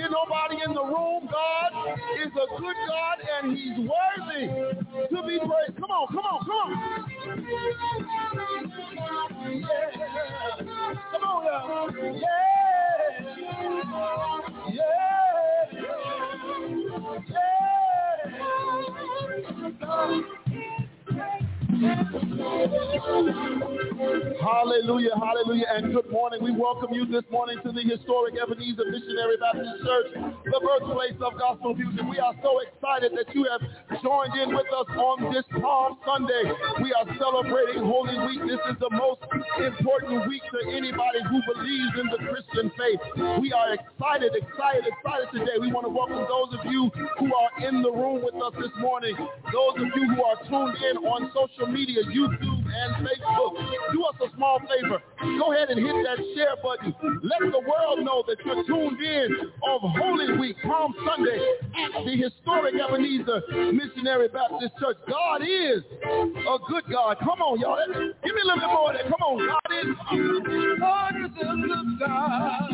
hear nobody in the room. God is a good God, and He's worthy to be praised. Come on, come on, come on. Yeah. Come on, now. Yeah. Hallelujah, hallelujah, and good morning. We welcome you this morning to the historic Ebenezer Missionary Baptist Church, the birthplace of gospel music. We are so excited that you have joined in with us on this Palm Sunday. We are celebrating Holy Week. This is the most important week to anybody who believes in the Christian faith. We are excited, excited, excited today. We want to welcome those of you who are in the room with us this morning, those of you who are tuned in on social media, YouTube and Facebook. Do us a small favor. Go ahead and hit that share button. Let the world know that you're tuned in of Holy Week, Palm Sunday at the historic Ebenezer Missionary Baptist Church. God is a good God. Come on, y'all. Give me a little bit more of that. Come on. God is, God is a good God.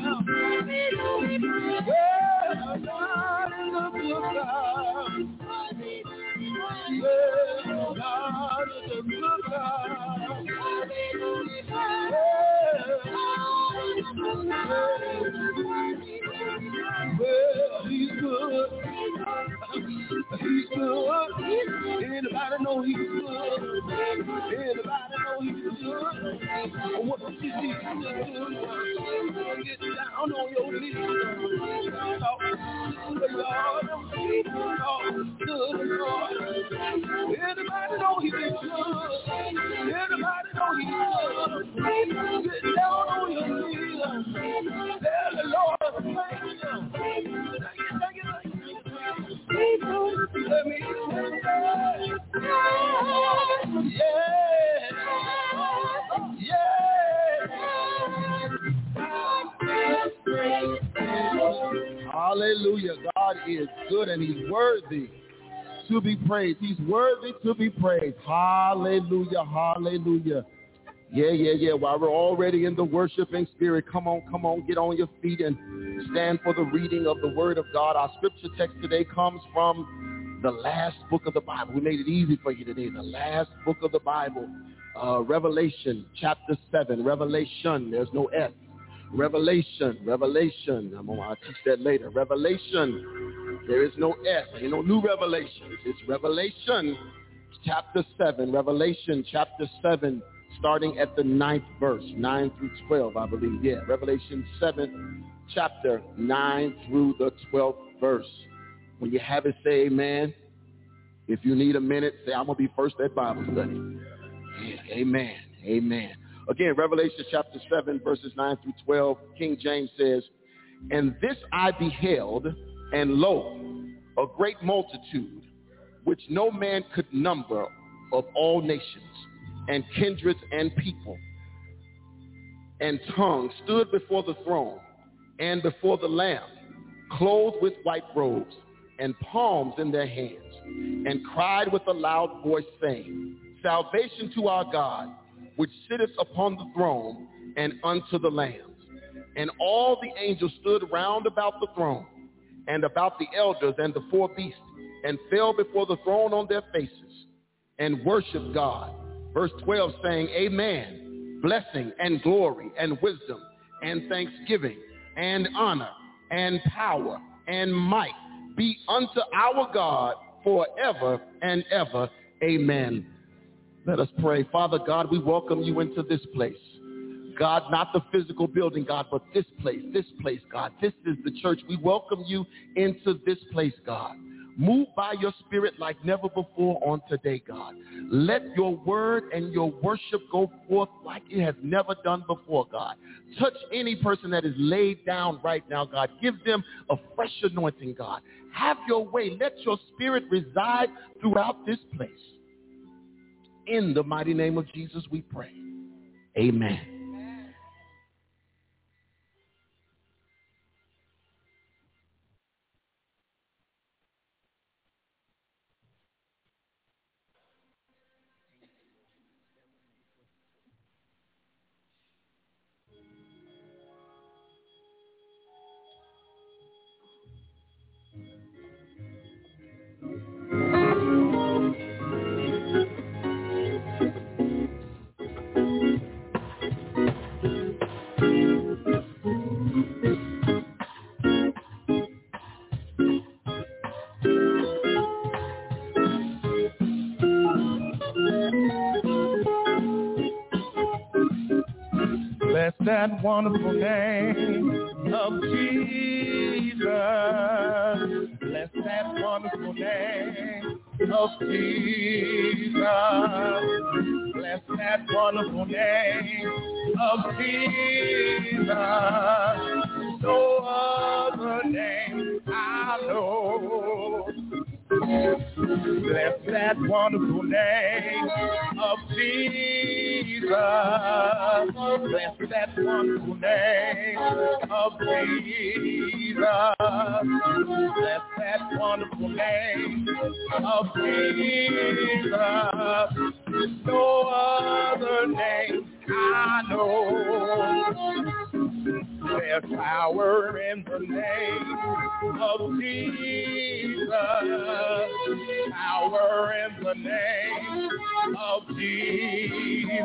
Yeah, God is a good God. Yeah, God Anybody know he's good? Anybody know he's good? What you do? Get down on your knees. Talk to the Lord. Talk to the Lord. Anybody know he's good? Anybody know he's good? Get down on your knees. Tell the Lord thank you, Hallelujah. God is good and he's worthy to be praised. He's worthy to be praised. Hallelujah, hallelujah. Yeah, yeah, yeah. While we're already in the worshiping spirit, come on, come on, get on your feet and stand for the reading of the word of God. Our scripture text today comes from the last book of the Bible. We made it easy for you today. The last book of the Bible, uh, Revelation chapter 7. Revelation, there's no S. Revelation, Revelation. I'm gonna I'll teach that later. Revelation. There is no S. Ain't no new revelations. It's Revelation chapter 7. Revelation chapter 7, starting at the ninth verse, 9 through 12, I believe. Yeah, Revelation 7, chapter 9 through the 12th verse. When you have it, say amen. If you need a minute, say, I'm going to be first at Bible study. Yeah, amen. Amen. Again, Revelation chapter 7, verses 9 through 12, King James says, And this I beheld, and lo, a great multitude, which no man could number of all nations, and kindreds and people, and tongues stood before the throne and before the Lamb, clothed with white robes, and palms in their hands, and cried with a loud voice, saying, Salvation to our God, which sitteth upon the throne and unto the Lamb. And all the angels stood round about the throne and about the elders and the four beasts and fell before the throne on their faces and worshiped God. Verse 12 saying, Amen, blessing and glory and wisdom and thanksgiving and honor and power and might be unto our God forever and ever. Amen. Let us pray. Father God, we welcome you into this place. God, not the physical building, God, but this place, this place, God. This is the church. We welcome you into this place, God. Move by your spirit like never before on today, God. Let your word and your worship go forth like it has never done before, God. Touch any person that is laid down right now, God. Give them a fresh anointing, God. Have your way. Let your spirit reside throughout this place. In the mighty name of Jesus we pray. Amen. That wonderful name of Jesus. Bless that wonderful name of Jesus. Bless that wonderful name of Jesus. No other name I know. Bless that wonderful name of Jesus. Bless that wonderful name of Jesus. Bless that wonderful name of Jesus. No other name I know. There's power in the name of Jesus. Power in the name of Jesus.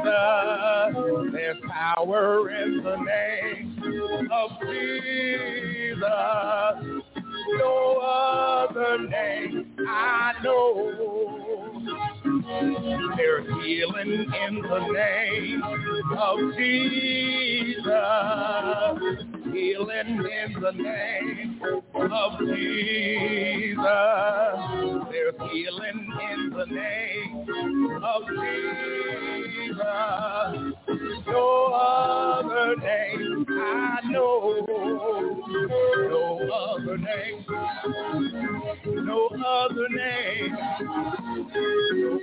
There's power in the name of Jesus. No other name I know. There's healing in the name of Jesus. Healing in the name of Jesus. There's healing in the name of Jesus. No other name I know. no other name, no other name,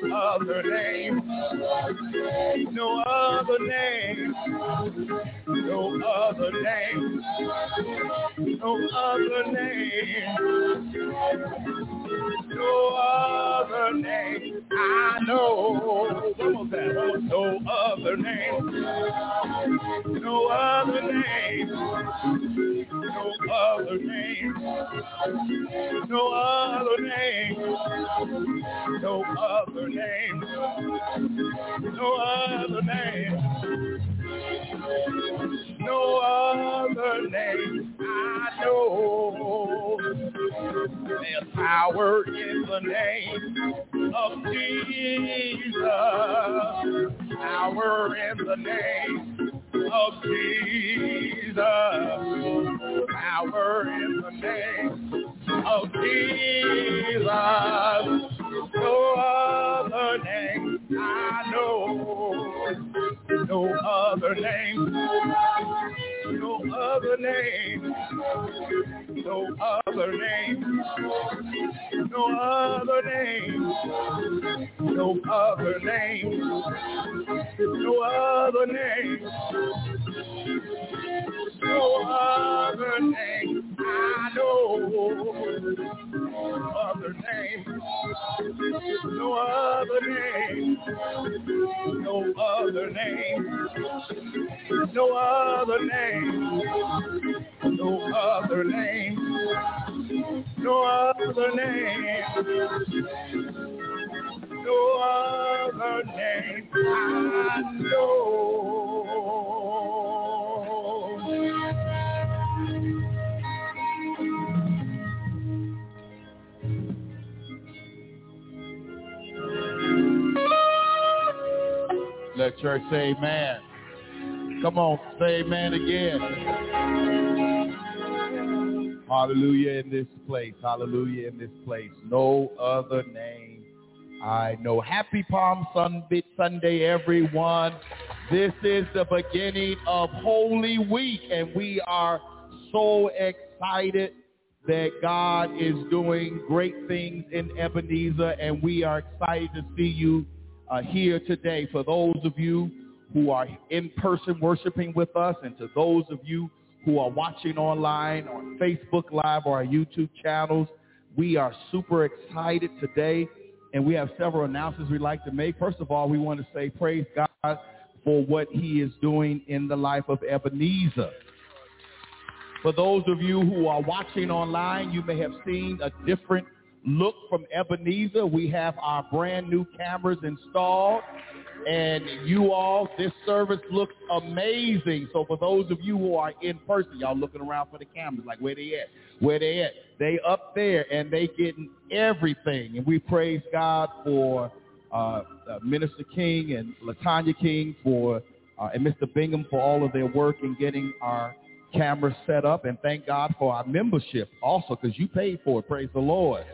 no other name, no other name, no other name, no other name, no other name. I know. One more time. No other name. No other name. No other name. No other name. No other name. No other name. No other name I know. There's power in the name of Jesus. Power in the name of Jesus. Power in the name of Jesus. No other name I know. No other name. No other name. No other name. No other name. No other name. No other name. No other name I know. No other name. No other name. No other name. No other name. No other name. No other name. No other name I know. Let church say amen. Come on, say amen again. Hallelujah in this place. Hallelujah in this place. No other name I know. Happy Palm Sunday, Sunday, everyone. This is the beginning of Holy Week, and we are so excited that God is doing great things in Ebenezer, and we are excited to see you uh, here today. For those of you who are in person worshiping with us, and to those of you who are watching online on Facebook Live or our YouTube channels, we are super excited today, and we have several announcements we'd like to make. First of all, we want to say praise God for what he is doing in the life of Ebenezer. For those of you who are watching online, you may have seen a different look from Ebenezer. We have our brand new cameras installed. And you all, this service looks amazing. So for those of you who are in person, y'all looking around for the cameras, like where they at? Where they at? They up there and they getting everything. And we praise God for uh, uh, Minister King and Latanya King for uh, and Mr. Bingham for all of their work in getting our cameras set up. And thank God for our membership also because you paid for it. Praise the Lord.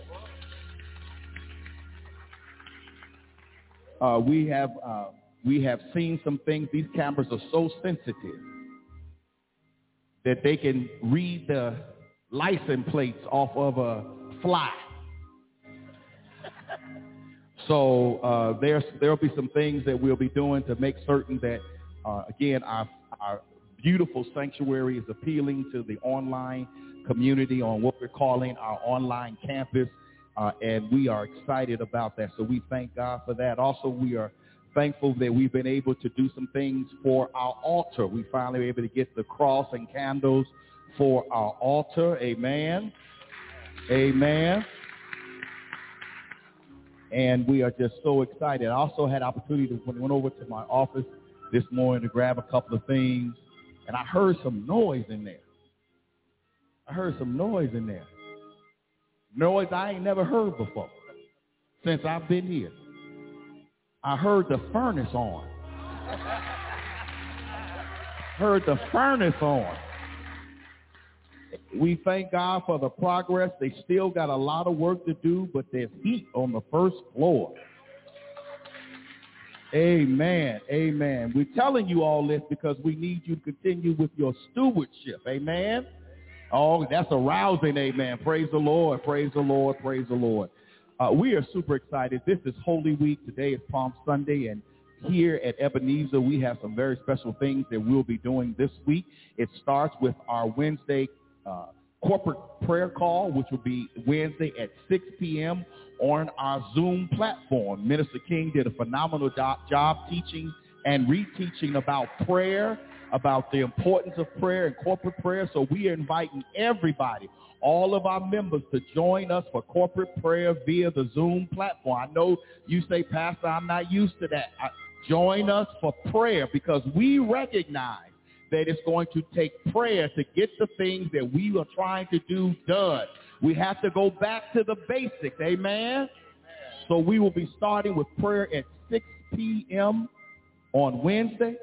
Uh, we have uh, we have seen some things. These cameras are so sensitive that they can read the license plates off of a fly. so uh, there's there'll be some things that we'll be doing to make certain that uh, again our our beautiful sanctuary is appealing to the online community on what we're calling our online campus. Uh, and we are excited about that. So we thank God for that. Also, we are thankful that we've been able to do some things for our altar. We finally were able to get the cross and candles for our altar. Amen. Amen. And we are just so excited. I also had opportunity to went over to my office this morning to grab a couple of things, and I heard some noise in there. I heard some noise in there noise I ain't never heard before since I've been here. I heard the furnace on. heard the furnace on. We thank God for the progress. They still got a lot of work to do, but there's heat on the first floor. Amen. Amen. We're telling you all this because we need you to continue with your stewardship. Amen. Oh, that's arousing. Amen. Praise the Lord. Praise the Lord. Praise the Lord. Uh, we are super excited. This is Holy Week. Today is Palm Sunday, and here at Ebenezer, we have some very special things that we'll be doing this week. It starts with our Wednesday uh, corporate prayer call, which will be Wednesday at 6 p.m. on our Zoom platform. Minister King did a phenomenal job teaching and reteaching about prayer, about the importance of prayer and corporate prayer. So we are inviting everybody, all of our members to join us for corporate prayer via the Zoom platform. I know you say, Pastor, I'm not used to that. I, join us for prayer because we recognize that it's going to take prayer to get the things that we are trying to do done. We have to go back to the basics. Amen. So we will be starting with prayer at 6 p.m. on Wednesday.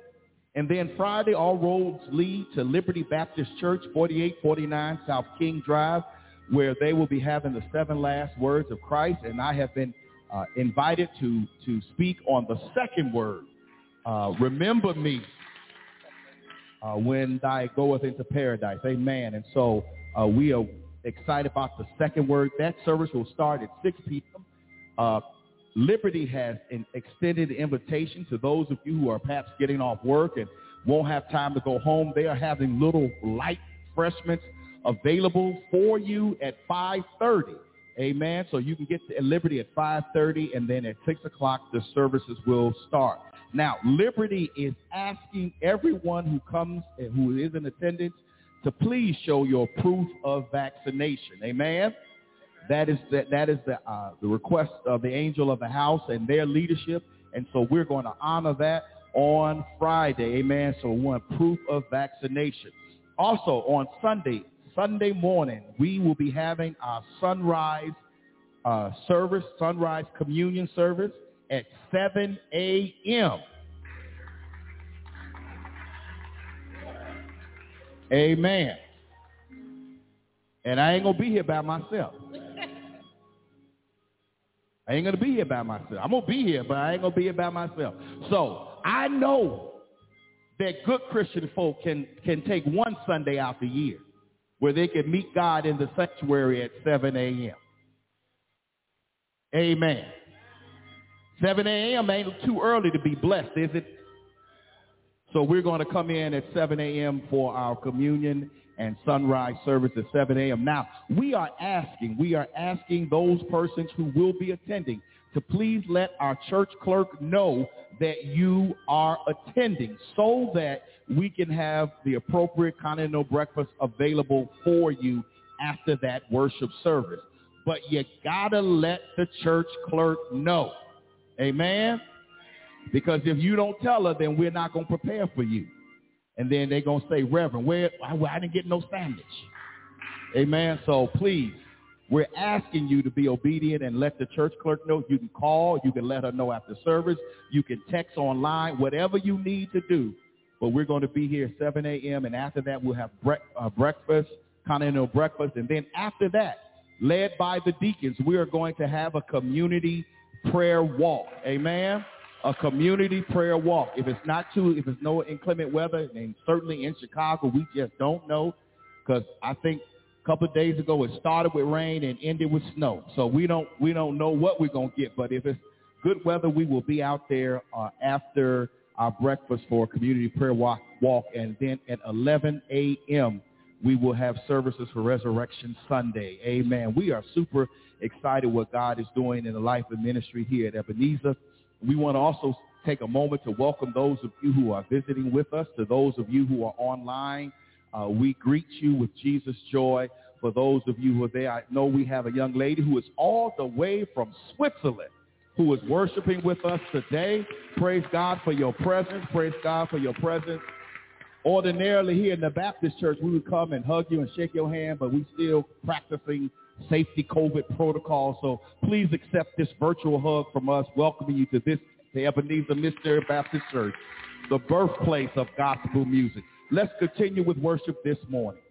And then Friday, all roads lead to Liberty Baptist Church, 4849 South King Drive, where they will be having the seven last words of Christ. And I have been uh, invited to, to speak on the second word. Uh, remember me uh, when thy goeth into paradise. Amen. And so uh, we are excited about the second word. That service will start at 6 p.m. Liberty has an extended invitation to those of you who are perhaps getting off work and won't have time to go home. They are having little light refreshments available for you at 5.30. Amen. So you can get to Liberty at 5.30 and then at 6 o'clock the services will start. Now, Liberty is asking everyone who comes and who is in attendance to please show your proof of vaccination. Amen. That is the, that is the uh, the request of the angel of the house and their leadership, and so we're going to honor that on Friday. Amen. So want proof of vaccination. Also on Sunday, Sunday morning, we will be having our sunrise uh, service, sunrise communion service at 7 a.m. Amen. And I ain't going to be here by myself. I ain't going to be here by myself. I'm going to be here, but I ain't going to be here by myself. So I know that good Christian folk can, can take one Sunday out the year where they can meet God in the sanctuary at 7 a.m. Amen. 7 a.m. ain't too early to be blessed, is it? So we're going to come in at 7 a.m. for our communion and sunrise service at 7 a.m. Now, we are asking, we are asking those persons who will be attending to please let our church clerk know that you are attending so that we can have the appropriate continental breakfast available for you after that worship service. But you gotta let the church clerk know. Amen? Because if you don't tell her, then we're not to prepare for you. And then they're going to say, Reverend, where I, I didn't get no sandwich. Amen. So please, we're asking you to be obedient and let the church clerk know. You can call. You can let her know after service. You can text online, whatever you need to do. But we're going to be here 7 a.m. And after that, we'll have bre- uh, breakfast, continental breakfast. And then after that, led by the deacons, we are going to have a community prayer walk. Amen. A community prayer walk. If it's not too, if it's no inclement weather, and certainly in Chicago, we just don't know because I think a couple of days ago it started with rain and ended with snow. So we don't we don't know what we're gonna get. But if it's good weather, we will be out there uh, after our breakfast for a community prayer walk, walk, and then at 11 a.m. we will have services for Resurrection Sunday. Amen. We are super excited what God is doing in the life of ministry here at Ebenezer. We want to also take a moment to welcome those of you who are visiting with us. To those of you who are online, uh, we greet you with Jesus' joy. For those of you who are there, I know we have a young lady who is all the way from Switzerland who is worshiping with us today. Praise God for your presence. Praise God for your presence. Ordinarily here in the Baptist church, we would come and hug you and shake your hand, but we're still practicing safety COVID protocol. So please accept this virtual hug from us, welcoming you to this, the Ebenezer Missionary Baptist Church, the birthplace of gospel music. Let's continue with worship this morning.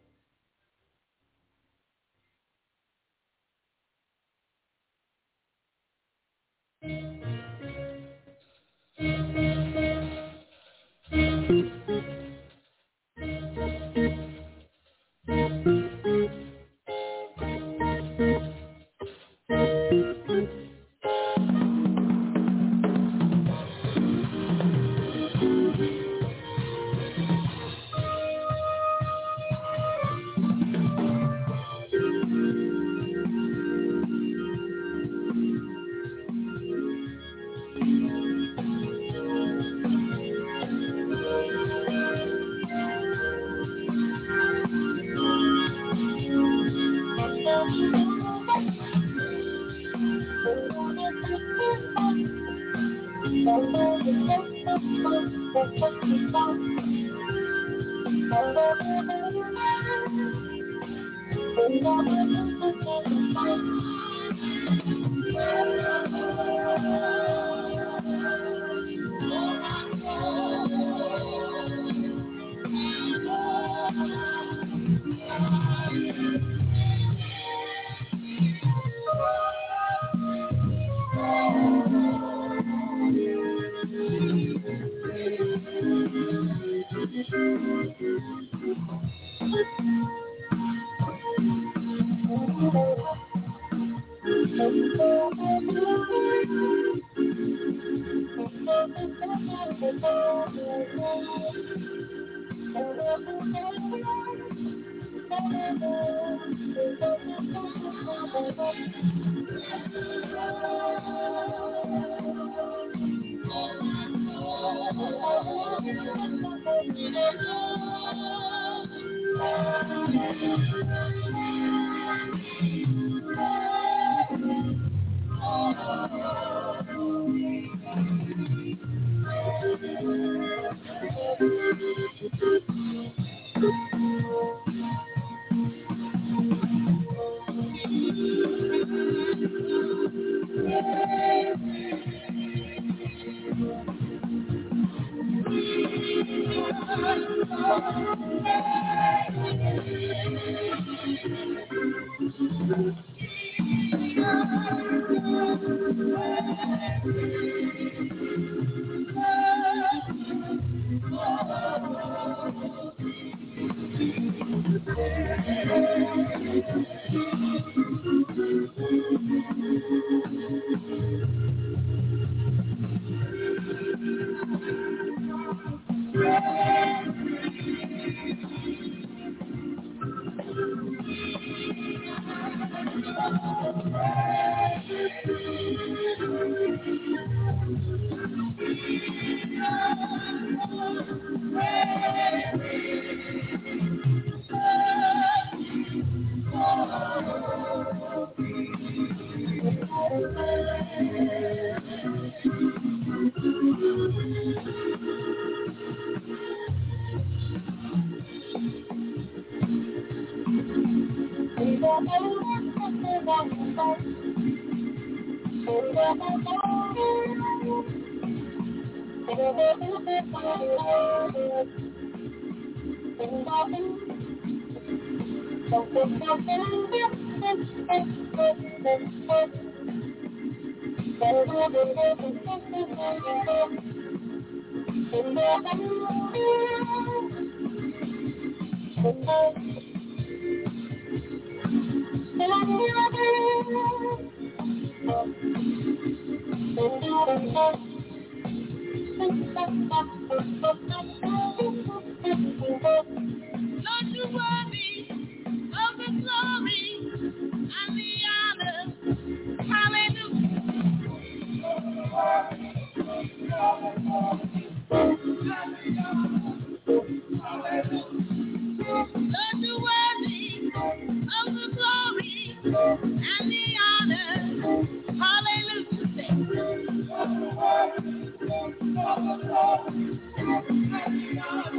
Thank you.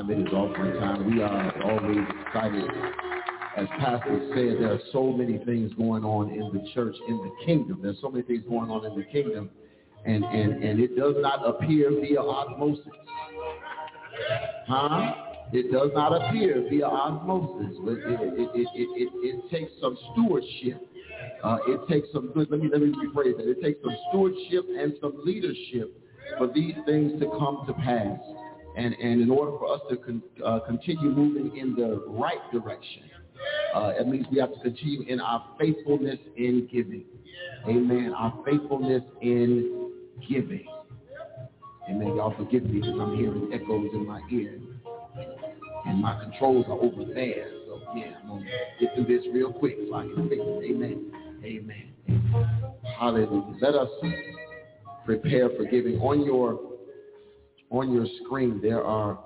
Time. It is offering time. We are always excited. As Pastor said, there are so many things going on in the church, in the kingdom. There's so many things going on in the kingdom. And, and, and it does not appear via osmosis. Huh? It does not appear via osmosis, it, it, it, it, it takes some stewardship. Uh, it takes some good, let me, let me rephrase that. It takes some stewardship and some leadership for these things to come to pass. And, and in order for us to con, uh, continue moving in the right direction, uh, it means we have to continue in our faithfulness in giving. Amen. Our faithfulness in giving. Amen. Y'all forgive me because I'm hearing echoes in my ear. And my controls are over there. So yeah, I'm gonna get through this real quick so I can fix it. Amen. Amen. Hallelujah. Let us prepare for giving. On your on your screen there are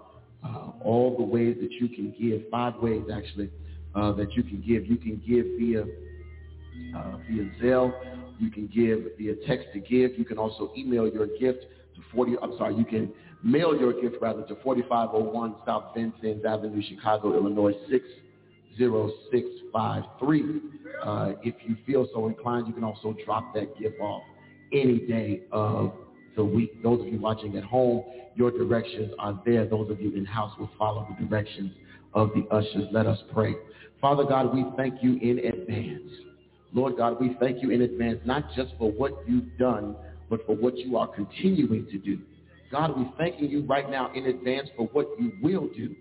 uh, all the ways that you can give. Five ways actually uh, that you can give. You can give via uh, via Zelle. You can give via text to give. You can also email your gift to 40. I'm sorry. You can mail your gift rather to 4501 South Vincennes Avenue, Chicago, Illinois 60653. Uh, if you feel so inclined, you can also drop that gift off any day of the week. Those of you watching at home, your directions are there. Those of you in house will follow the directions of the ushers. Let us pray. Father God, we thank you in advance. Lord God, we thank you in advance, not just for what you've done, but for what you are continuing to do. God, we're thanking you right now in advance for what you will do.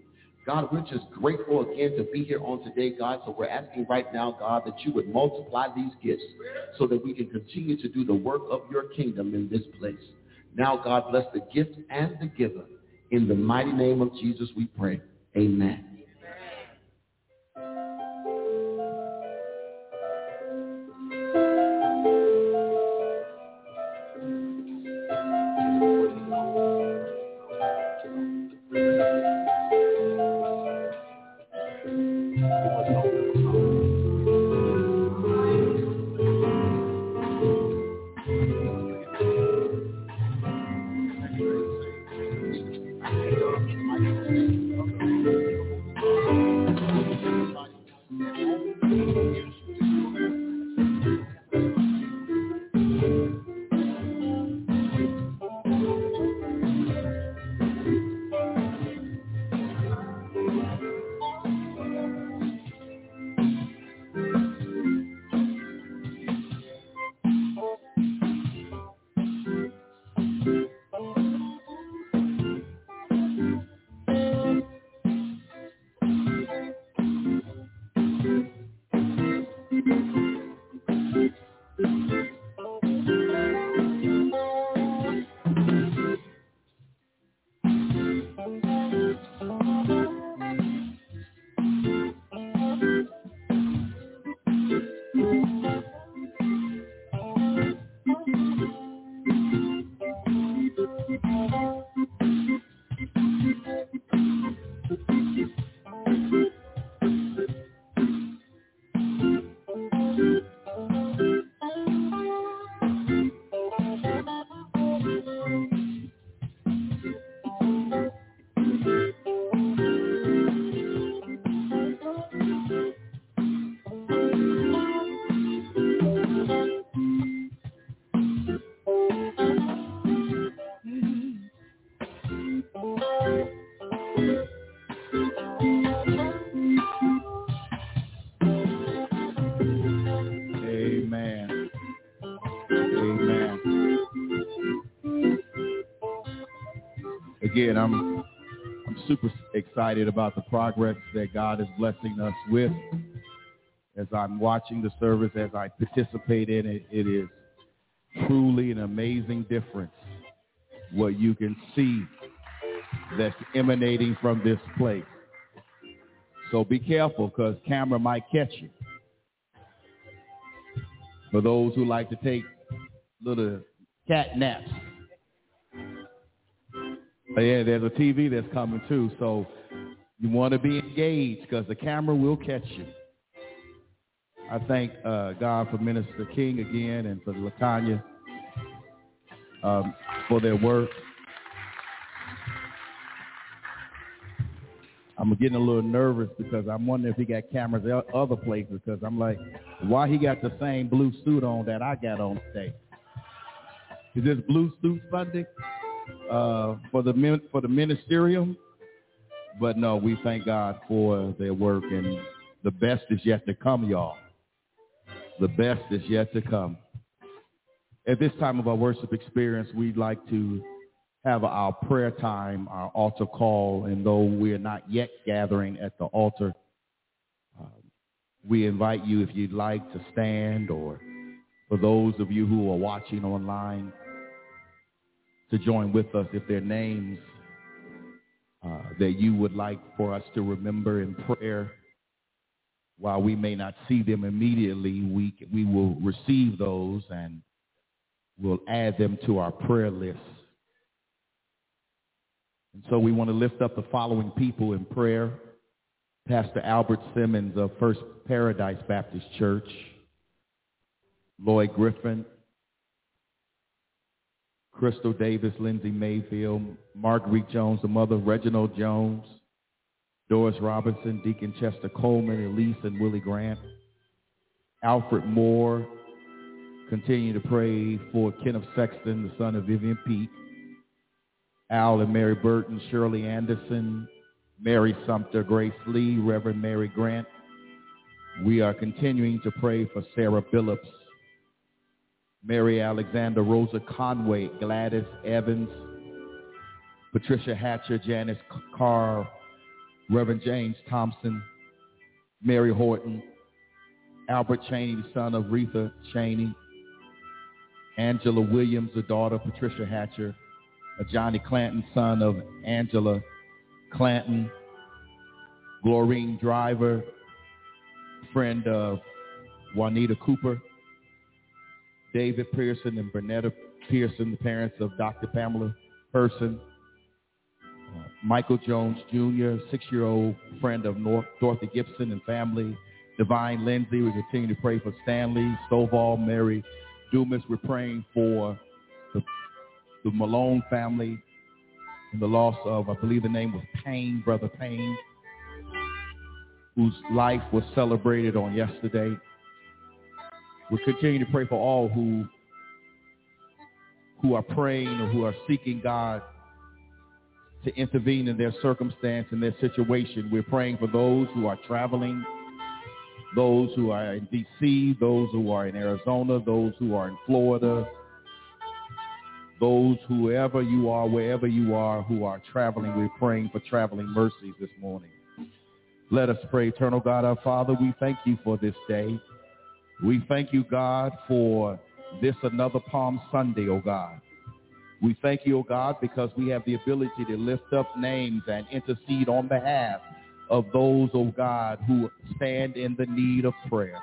God, we're just grateful again to be here on today, God. So we're asking right now, God, that you would multiply these gifts so that we can continue to do the work of your kingdom in this place. Now, God, bless the gift and the giver. In the mighty name of Jesus, we pray. Amen. Again, I'm I'm super excited about the progress that God is blessing us with. As I'm watching the service, as I participate in it, it is truly an amazing difference what you can see that's emanating from this place. So be careful because camera might catch you. For those who like to take little cat naps. Yeah, there's a TV that's coming too, so you want to be engaged because the camera will catch you. I thank uh, God for Minister King again and for Latanya um, for their work. I'm getting a little nervous because I'm wondering if he got cameras other places because I'm like, why he got the same blue suit on that I got on today? Is this blue suit Sunday uh, for the for the ministerium? But no, we thank God for their work, and the best is yet to come, y'all. The best is yet to come. At this time of our worship experience, we'd like to have our prayer time, our altar call, and though we are not yet gathering at the altar, uh, we invite you, if you'd like, to stand, or for those of you who are watching online, to join with us if their names uh, that you would like for us to remember in prayer. While we may not see them immediately, we, we will receive those and we'll add them to our prayer list. And so we want to lift up the following people in prayer. Pastor Albert Simmons of First Paradise Baptist Church, Lloyd Griffin, Crystal Davis, Lindsay Mayfield, Marguerite Jones, the mother, of Reginald Jones, Doris Robinson, Deacon Chester Coleman, Elise and Willie Grant, Alfred Moore. Continue to pray for Kenneth Sexton, the son of Vivian Pete, Al and Mary Burton, Shirley Anderson, Mary Sumter, Grace Lee, Reverend Mary Grant. We are continuing to pray for Sarah Billups, Mary Alexander, Rosa Conway, Gladys Evans, Patricia Hatcher, Janice Carr, Reverend James Thompson, Mary Horton, Albert Cheney, the son of Retha Cheney, Angela Williams, the daughter of Patricia Hatcher, Johnny Clanton, son of Angela Clanton, Glorine Driver, friend of Juanita Cooper, David Pearson and Bernetta Pearson, the parents of Dr. Pamela Pearson, uh, Michael Jones Jr., six-year-old friend of North, Dorothy Gibson and family, Divine Lindsay. We continue to pray for Stanley, Stovall, Mary Dumas. We're praying for the, the Malone family and the loss of, I believe the name was Payne, Brother Payne, whose life was celebrated on yesterday. We continue to pray for all who who are praying or who are seeking God to intervene in their circumstance and their situation. We're praying for those who are traveling, those who are in D.C., those who are in Arizona, those who are in Florida, those whoever you are, wherever you are, who are traveling. We're praying for traveling mercies this morning. Let us pray. Eternal God, our Father, we thank you for this day. We thank you, God, for this another Palm Sunday, oh God. We thank you, oh God, because we have the ability to lift up names and intercede on behalf of those, oh God, who stand in the need of prayer.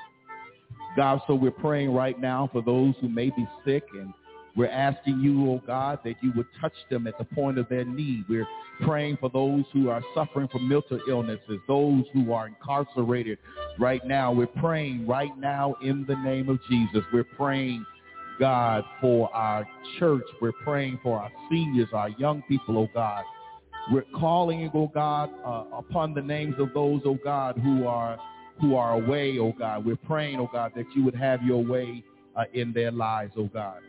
God, so we're praying right now for those who may be sick and we're asking you, oh God, that you would touch them at the point of their need. We're praying for those who are suffering from mental illnesses, those who are incarcerated right now. We're praying right now in the name of Jesus. We're praying, God, for our church. We're praying for our seniors, our young people, oh God. We're calling, oh God, uh, upon the names of those, oh God, who are who are away, oh God. We're praying, oh God, that you would have your way uh, in their lives, oh God.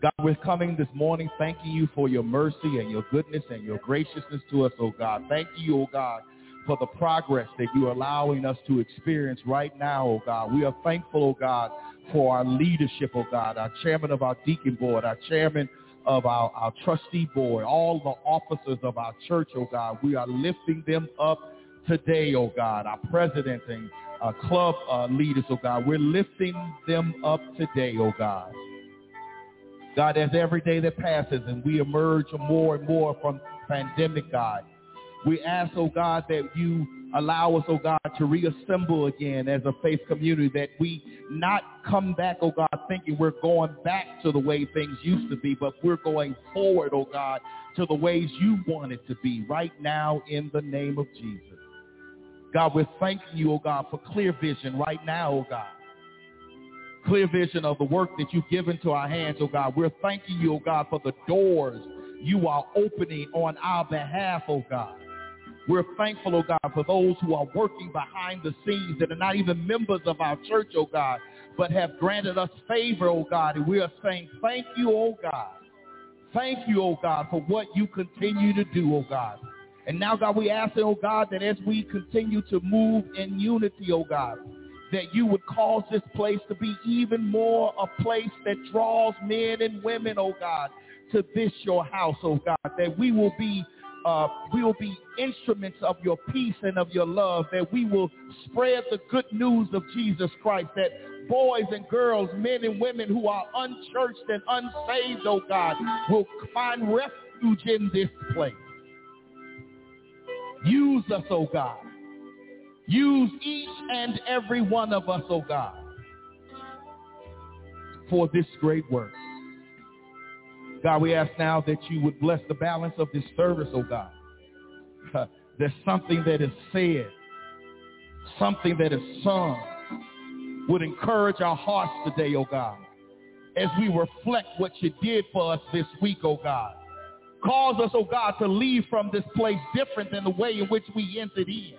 God, we're coming this morning thanking you for your mercy and your goodness and your graciousness to us, oh God. Thank you, oh God, for the progress that you're allowing us to experience right now, oh God. We are thankful, oh God, for our leadership, oh God, our chairman of our deacon board, our chairman of our, our trustee board, all the officers of our church, oh God. We are lifting them up today, oh God. Our president and uh, club uh, leaders, oh God. We're lifting them up today, oh God. God, as every day that passes and we emerge more and more from pandemic, God, we ask, oh God, that you allow us, oh God, to reassemble again as a faith community, that we not come back, oh God, thinking we're going back to the way things used to be, but we're going forward, oh God, to the ways you want it to be right now in the name of Jesus. God, we're thanking you, oh God, for clear vision right now, oh God. Clear vision of the work that you've given to our hands, oh God. We're thanking you, oh God, for the doors you are opening on our behalf, oh God. We're thankful, oh God, for those who are working behind the scenes that are not even members of our church, oh God, but have granted us favor, oh God. And we are saying thank you, oh God. Thank you, oh God, for what you continue to do, oh God. And now, God, we ask, oh God, that as we continue to move in unity, oh God, that you would cause this place to be even more a place that draws men and women, oh God, to this your house, oh God, that we will be uh, we will be instruments of your peace and of your love, that we will spread the good news of Jesus Christ, that boys and girls, men and women who are unchurched and unsaved, oh God, will find refuge in this place. Use us, oh God. Use each and every one of us, oh God, for this great work. God, we ask now that you would bless the balance of this service, oh God. There's something that is said, something that is sung, would encourage our hearts today, oh God, as we reflect what you did for us this week, oh God. Cause us, oh God, to leave from this place different than the way in which we entered in.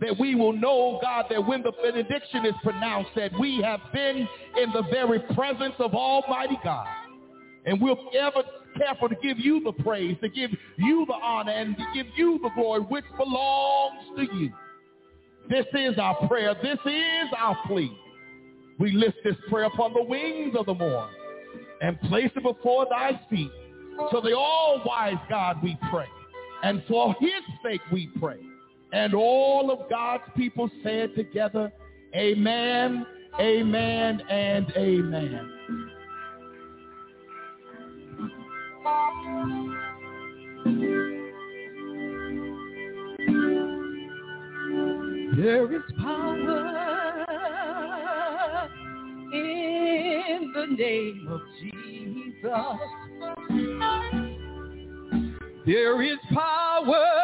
That we will know, God, that when the benediction is pronounced, that we have been in the very presence of Almighty God. And we'll ever careful to give you the praise, to give you the honor, and to give you the glory which belongs to you. This is our prayer. This is our plea. We lift this prayer upon the wings of the morn and place it before thy feet. To the all-wise God we pray. And for his sake we pray. And all of God's people said together, amen, amen, and amen. There is power in the name of Jesus. There is power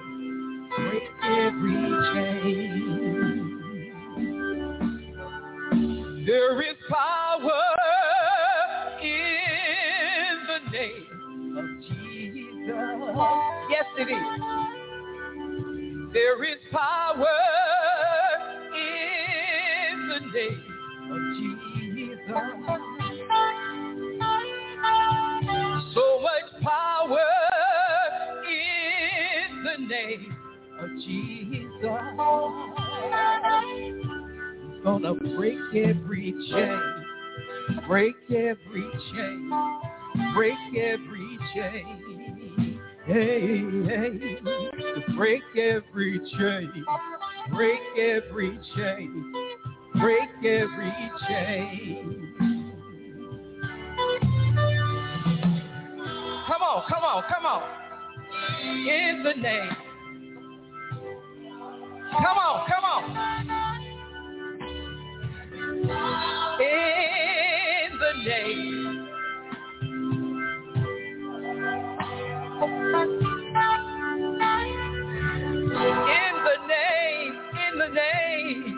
break every chain. There is power in the name of Jesus. Yes, it is. There is power in the name of Jesus. So much power in the name Jesus gonna break every chain, break every chain, break every chain. Hey, hey, break every chain, break every chain, break every chain. Come on, come on, come on. In the name. Come on, come on. In the name. In the name, in the name.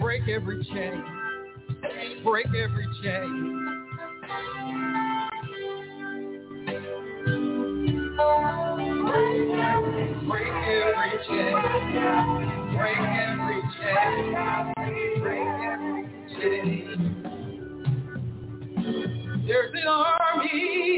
Break every chain. Break every chain. Break every chain. Break every chain. There's an army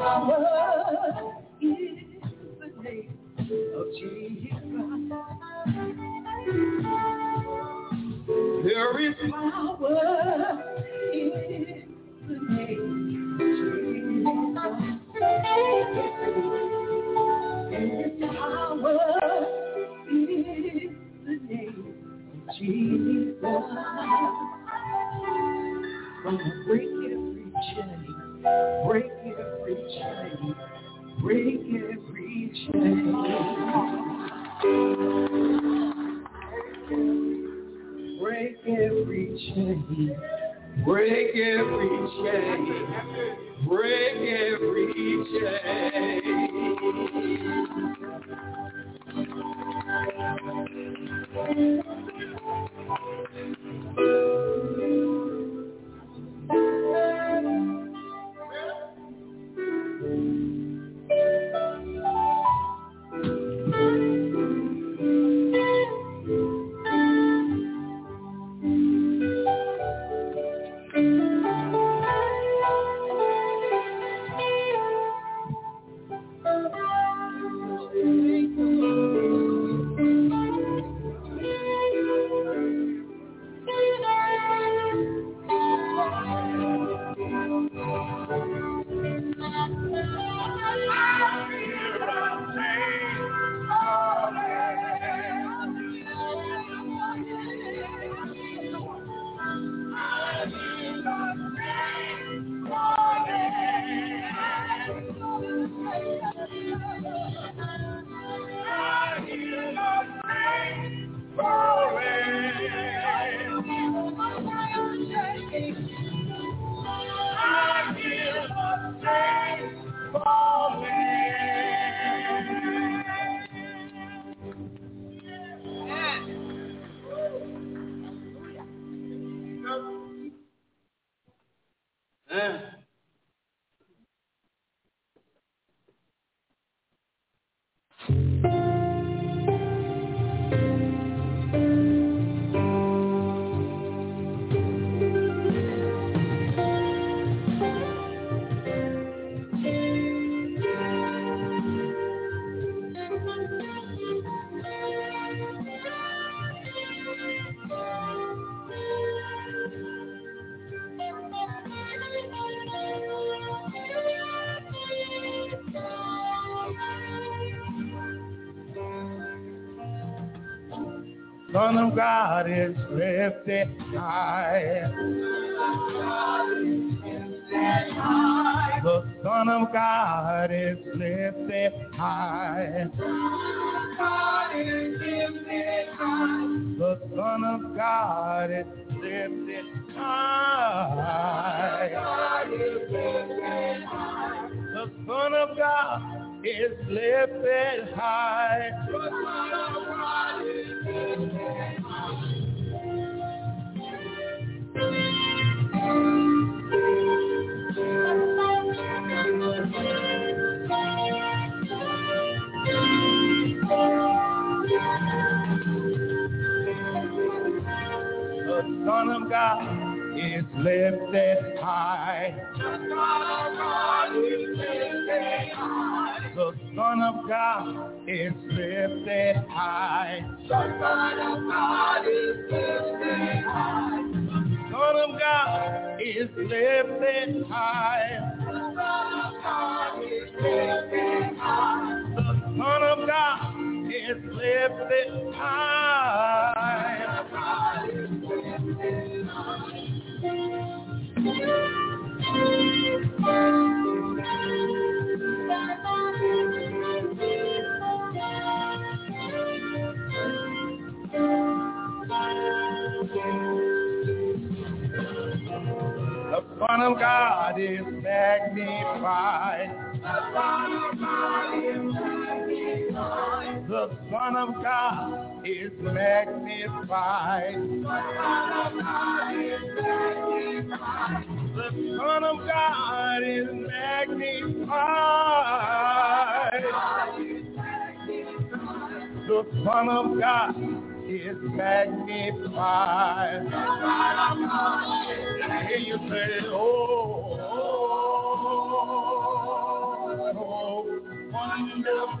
Power is the name of Jesus. There is power. Lifted high. The Son of God is lifted high. The Son of God is lifted high. The Son of God is lifted The Son of God is lifted high. The Son of God is lifted high. The Son of God is lifted high. The Son of God is lifted high. The Son of God is lifted high. The Son of God is magnified. The Son of God is magnified. The Son of my magnificent. The Son of God is magnified. The Son of God is magnified. The Son of God is magnified. I hear you say, oh, oh, oh, wonderful.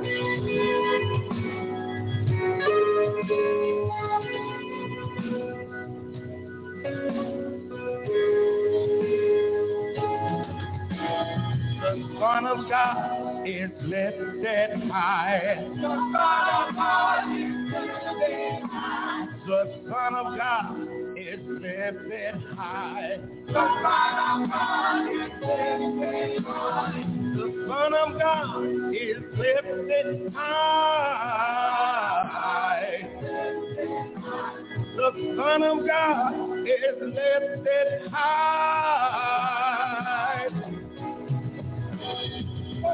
Son of God is lifted high. The Son of God is lifted high. The Son of God is lifted high. The Son of God is lifted high. Gonna lift them higher and higher. We're gonna lift them. We're gonna lift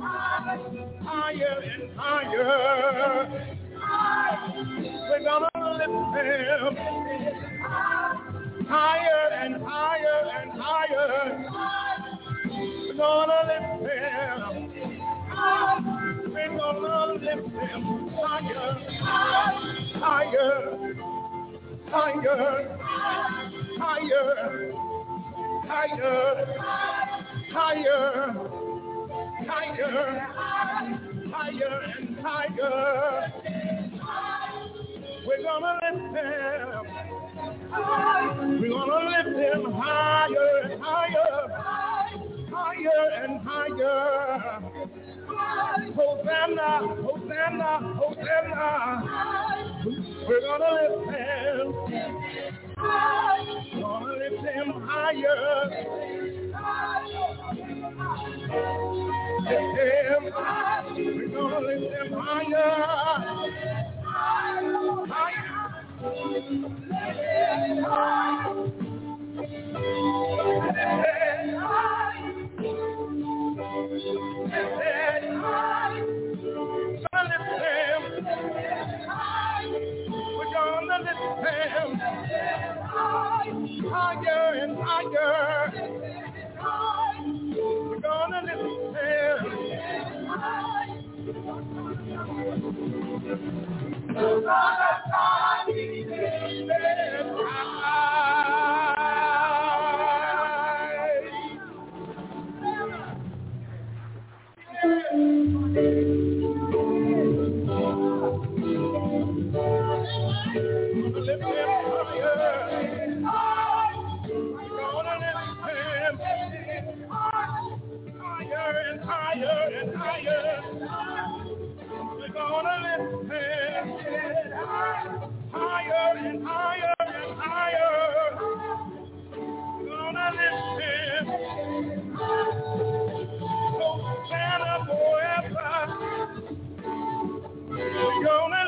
Higher and higher. We're gonna lift them higher and higher and higher. We're gonna lift them. We're gonna lift them higher, higher, higher, higher, higher, higher, higher, higher higher and higher. We're gonna lift them We're gonna lift him higher and higher, higher and higher. Hosanna, Hosanna, Hosanna. We're gonna lift him. Gonna lift him higher. Lift him. We're gonna lift higher. Higher. Higher and higher. Gonna lift Higher and higher and higher. Gonna forever. Gonna.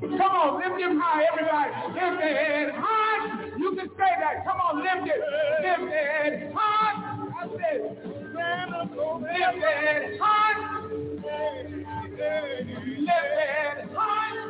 Come on, lift him high, everybody. Lift it high. You can say that. Come on, lift it. Lift it high. That's it. Lift it high. Lift it high.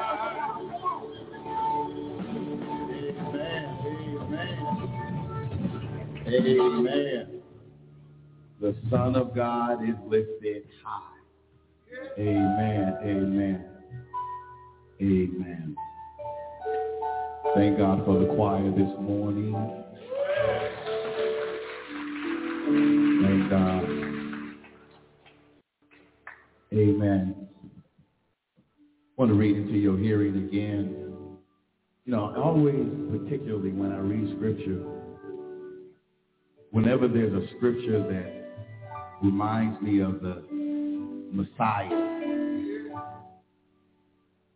Amen. The Son of God is lifted high. Amen. Amen. Amen. Thank God for the choir this morning. Thank God. Amen. I want to read into your hearing again. You know, always, particularly when I read scripture, whenever there's a scripture that reminds me of the Messiah,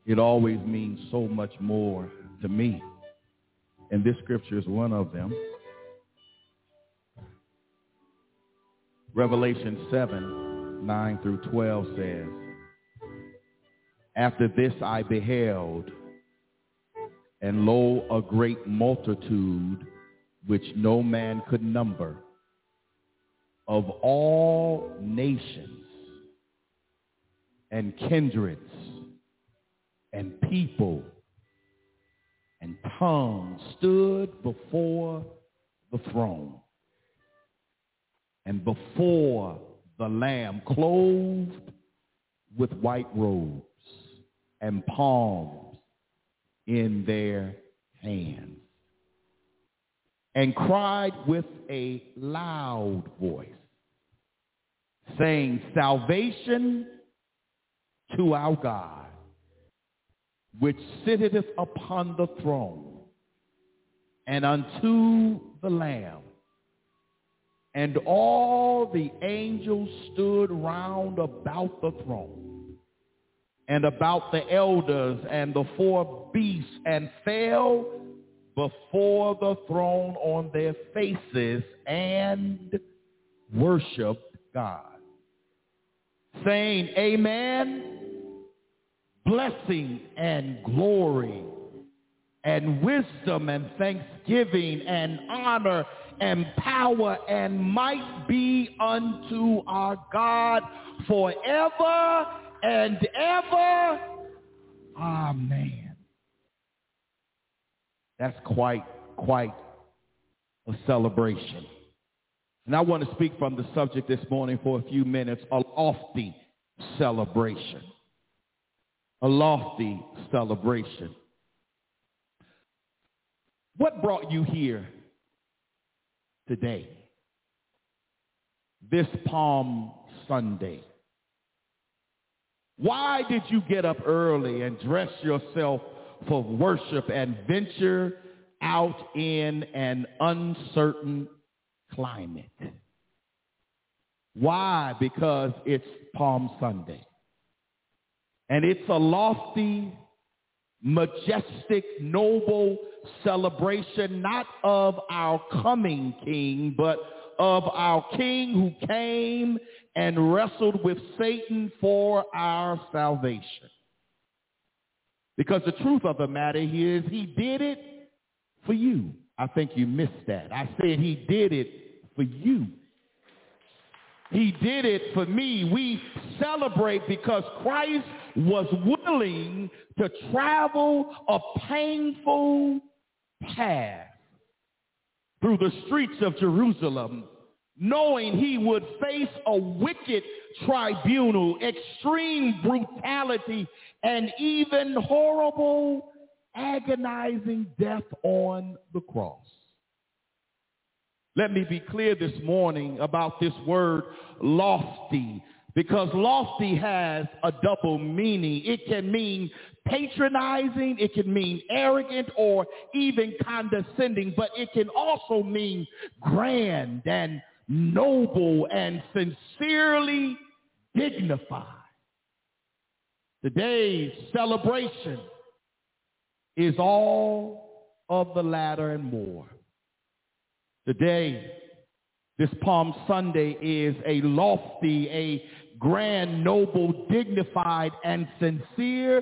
it always means so much more to me. And this scripture is one of them. Revelation 7, 9 through 12 says, After this I beheld, and lo, a great multitude which no man could number, of all nations and kindreds and people and tongues stood before the throne and before the Lamb clothed with white robes and palms in their hands and cried with a loud voice, saying, Salvation to our God, which sitteth upon the throne, and unto the Lamb. And all the angels stood round about the throne, and about the elders and the four beasts, and fell before the throne on their faces and worshiped God, saying, Amen, blessing and glory and wisdom and thanksgiving and honor and power and might be unto our God forever and ever. Amen. That's quite, quite a celebration. And I want to speak from the subject this morning for a few minutes, a lofty celebration. A lofty celebration. What brought you here today? This Palm Sunday. Why did you get up early and dress yourself for worship and venture out in an uncertain climate? Why? Because it's Palm Sunday. And it's a lofty, majestic, noble celebration, not of our coming King, but of our King who came and wrestled with Satan for our salvation. Because the truth of the matter is he did it for you. I think you missed that. I said he did it for you. He did it for me. We celebrate because Christ was willing to travel a painful path through the streets of Jerusalem, knowing he would face a wicked tribunal, extreme brutality, and even horrible, agonizing death on the cross. Let me be clear this morning about this word lofty because lofty has a double meaning. It can mean patronizing, it can mean arrogant or even condescending, but it can also mean grand and noble and sincerely dignified. Today's celebration is all of the latter and more. Today, this Palm Sunday is a lofty, a grand, noble, dignified, and sincere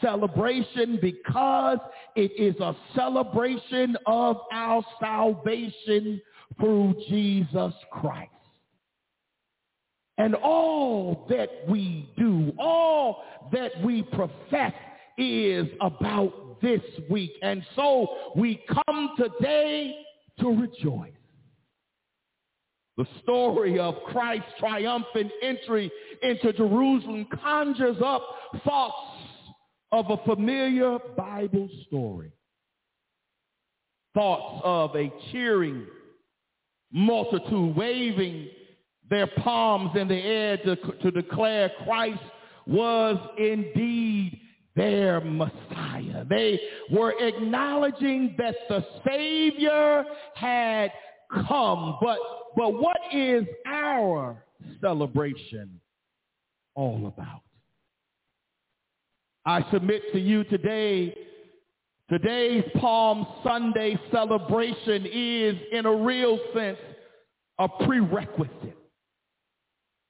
celebration because it is a celebration of our salvation through Jesus Christ. And all that we do, all that we profess is about this week. And so we come today to rejoice. The story of Christ's triumphant entry into Jerusalem conjures up thoughts of a familiar Bible story. Thoughts of a cheering multitude waving their palms in the air to, to declare Christ was indeed their Messiah. They were acknowledging that the Savior had come. But, but what is our celebration all about? I submit to you today, today's Palm Sunday celebration is, in a real sense, a prerequisite.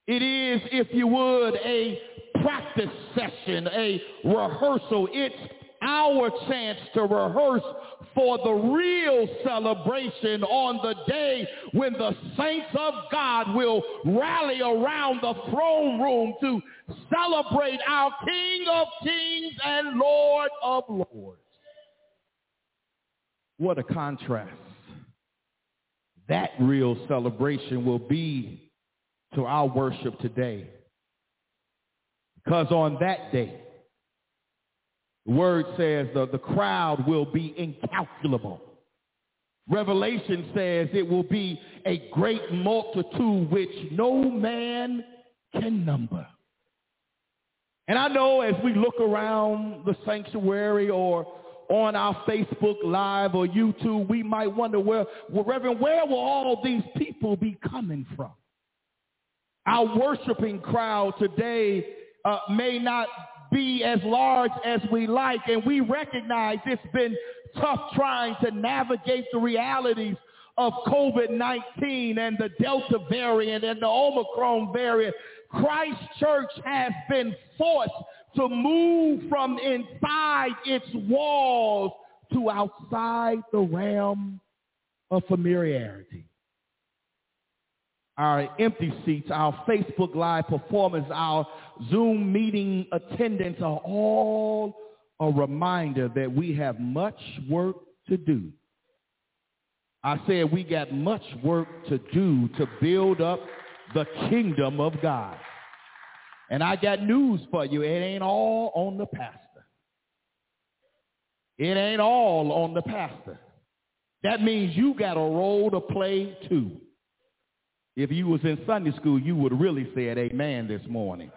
It is, if you would, a practice session, a rehearsal. It's our chance to rehearse for the real celebration on the day when the saints of God will rally around the throne room to celebrate our King of kings and Lord of lords. What a contrast that real celebration will be to our worship today. Because on that day, the word says the, the crowd will be incalculable. Revelation says it will be a great multitude which no man can number. And I know as we look around the sanctuary or on our Facebook Live or YouTube, we might wonder, well, well Reverend, where will all these people be coming from? Our worshiping crowd today uh, may not be as large as we like, and we recognize it's been tough trying to navigate the realities of COVID-19 and the Delta variant and the Omicron variant. Christ Church has been forced to move from inside its walls to outside the realm of familiarity our empty seats, our Facebook Live performance, our Zoom meeting attendance are all a reminder that we have much work to do. I said we got much work to do to build up the kingdom of God. And I got news for you. It ain't all on the pastor. It ain't all on the pastor. That means you got a role to play too. If you was in Sunday school, you would really said amen this morning.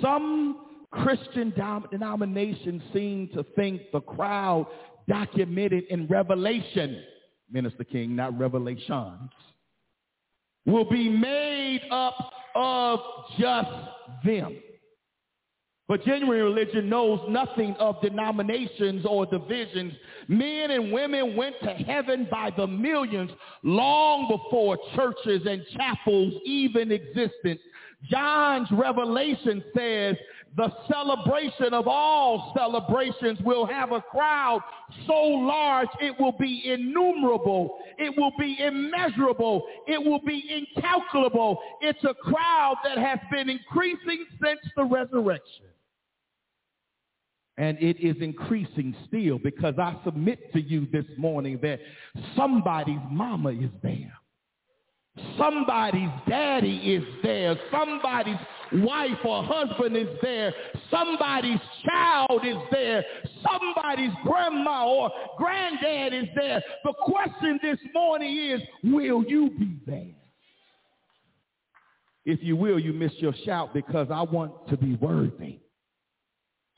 Some Christian denominations seem to think the crowd documented in Revelation, Minister King, not Revelations, will be made up of just them. But genuine religion knows nothing of denominations or divisions. Men and women went to heaven by the millions long before churches and chapels even existed. John's revelation says the celebration of all celebrations will have a crowd so large it will be innumerable. It will be immeasurable. It will be incalculable. It's a crowd that has been increasing since the resurrection. And it is increasing still because I submit to you this morning that somebody's mama is there. Somebody's daddy is there. Somebody's wife or husband is there. Somebody's child is there. Somebody's grandma or granddad is there. The question this morning is, will you be there? If you will, you missed your shout because I want to be worthy.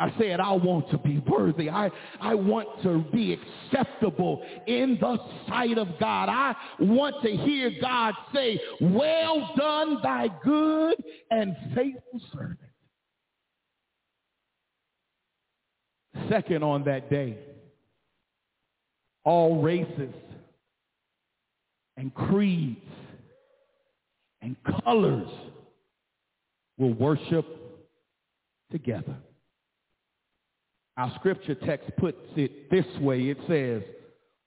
I said, I want to be worthy. I, I want to be acceptable in the sight of God. I want to hear God say, well done, thy good and faithful servant. Second on that day, all races and creeds and colors will worship together. Our scripture text puts it this way. It says,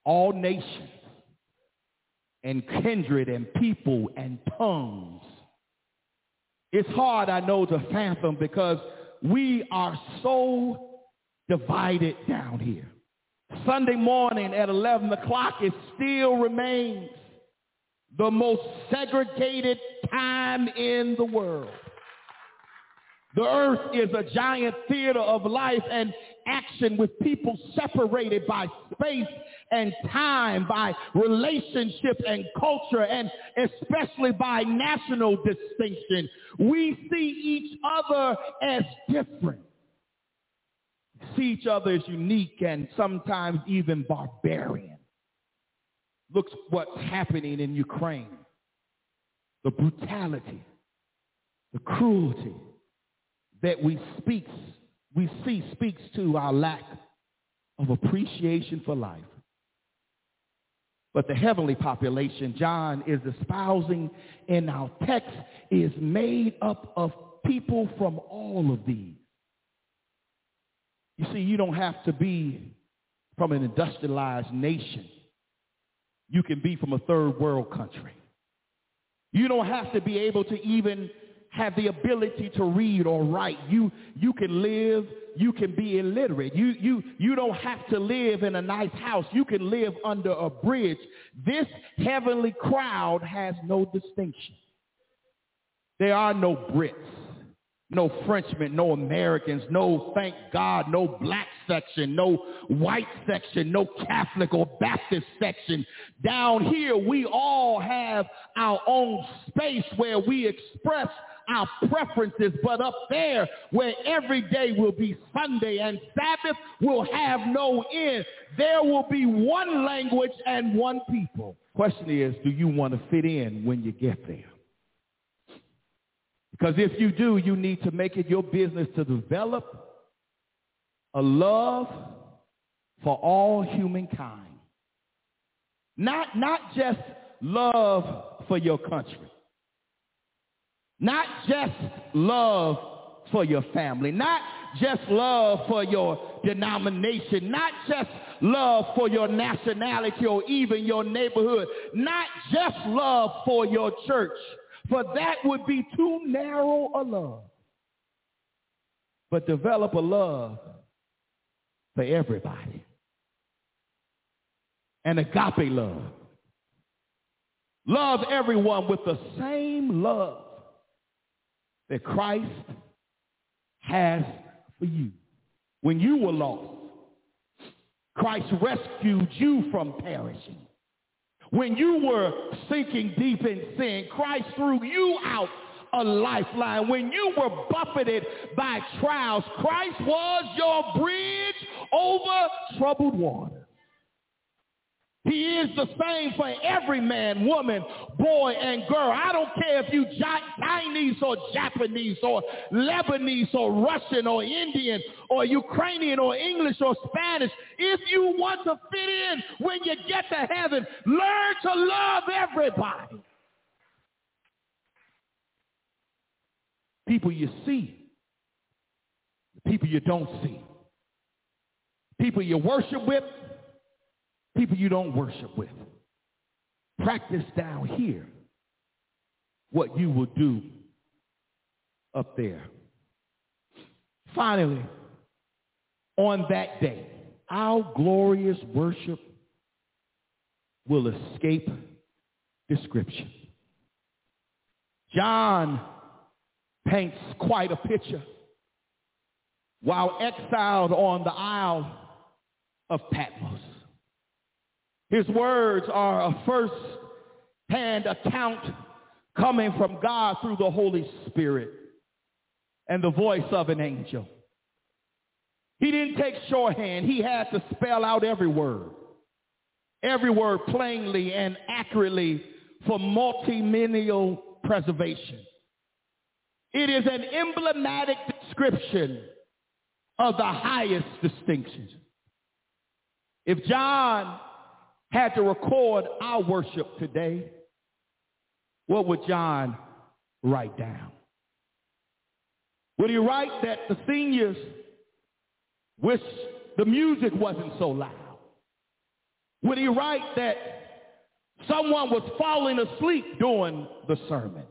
all nations and kindred and people and tongues. It's hard, I know, to fathom because we are so divided down here. Sunday morning at 11 o'clock, it still remains the most segregated time in the world. The earth is a giant theater of life and action with people separated by space and time, by relationship and culture, and especially by national distinction. We see each other as different. See each other as unique and sometimes even barbarian. Look what's happening in Ukraine. The brutality, the cruelty, that we speaks, we see speaks to our lack of appreciation for life. But the heavenly population John is espousing in our text is made up of people from all of these. You see, you don't have to be from an industrialized nation. You can be from a third world country. You don't have to be able to even have the ability to read or write. You, you can live, you can be illiterate. You, you, you don't have to live in a nice house. You can live under a bridge. This heavenly crowd has no distinction. There are no Brits, no Frenchmen, no Americans, no, thank God, no black section, no white section, no Catholic or Baptist section. Down here, we all have our own space where we express our preferences, but up there where every day will be Sunday and Sabbath will have no end, there will be one language and one people. Question is, do you want to fit in when you get there? Because if you do, you need to make it your business to develop a love for all humankind. Not, not just love for your country. Not just love for your family, not just love for your denomination, not just love for your nationality or even your neighborhood, not just love for your church, for that would be too narrow a love. But develop a love for everybody. and agape love. Love everyone with the same love that Christ has for you. When you were lost, Christ rescued you from perishing. When you were sinking deep in sin, Christ threw you out a lifeline. When you were buffeted by trials, Christ was your bridge over troubled water. He is the same for every man, woman, boy, and girl. I don't care if you Chinese or Japanese or Lebanese or Russian or Indian or Ukrainian or English or Spanish. If you want to fit in when you get to heaven, learn to love everybody. People you see, people you don't see, people you worship with, people you don't worship with. Practice down here what you will do up there. Finally, on that day, our glorious worship will escape description. John paints quite a picture while exiled on the Isle of Patmos. His words are a first-hand account coming from God through the Holy Spirit and the voice of an angel. He didn't take shorthand. He had to spell out every word, every word plainly and accurately for multimillennial preservation. It is an emblematic description of the highest distinctions. If John had to record our worship today, what would John write down? Would he write that the seniors wish the music wasn't so loud? Would he write that someone was falling asleep during the sermon?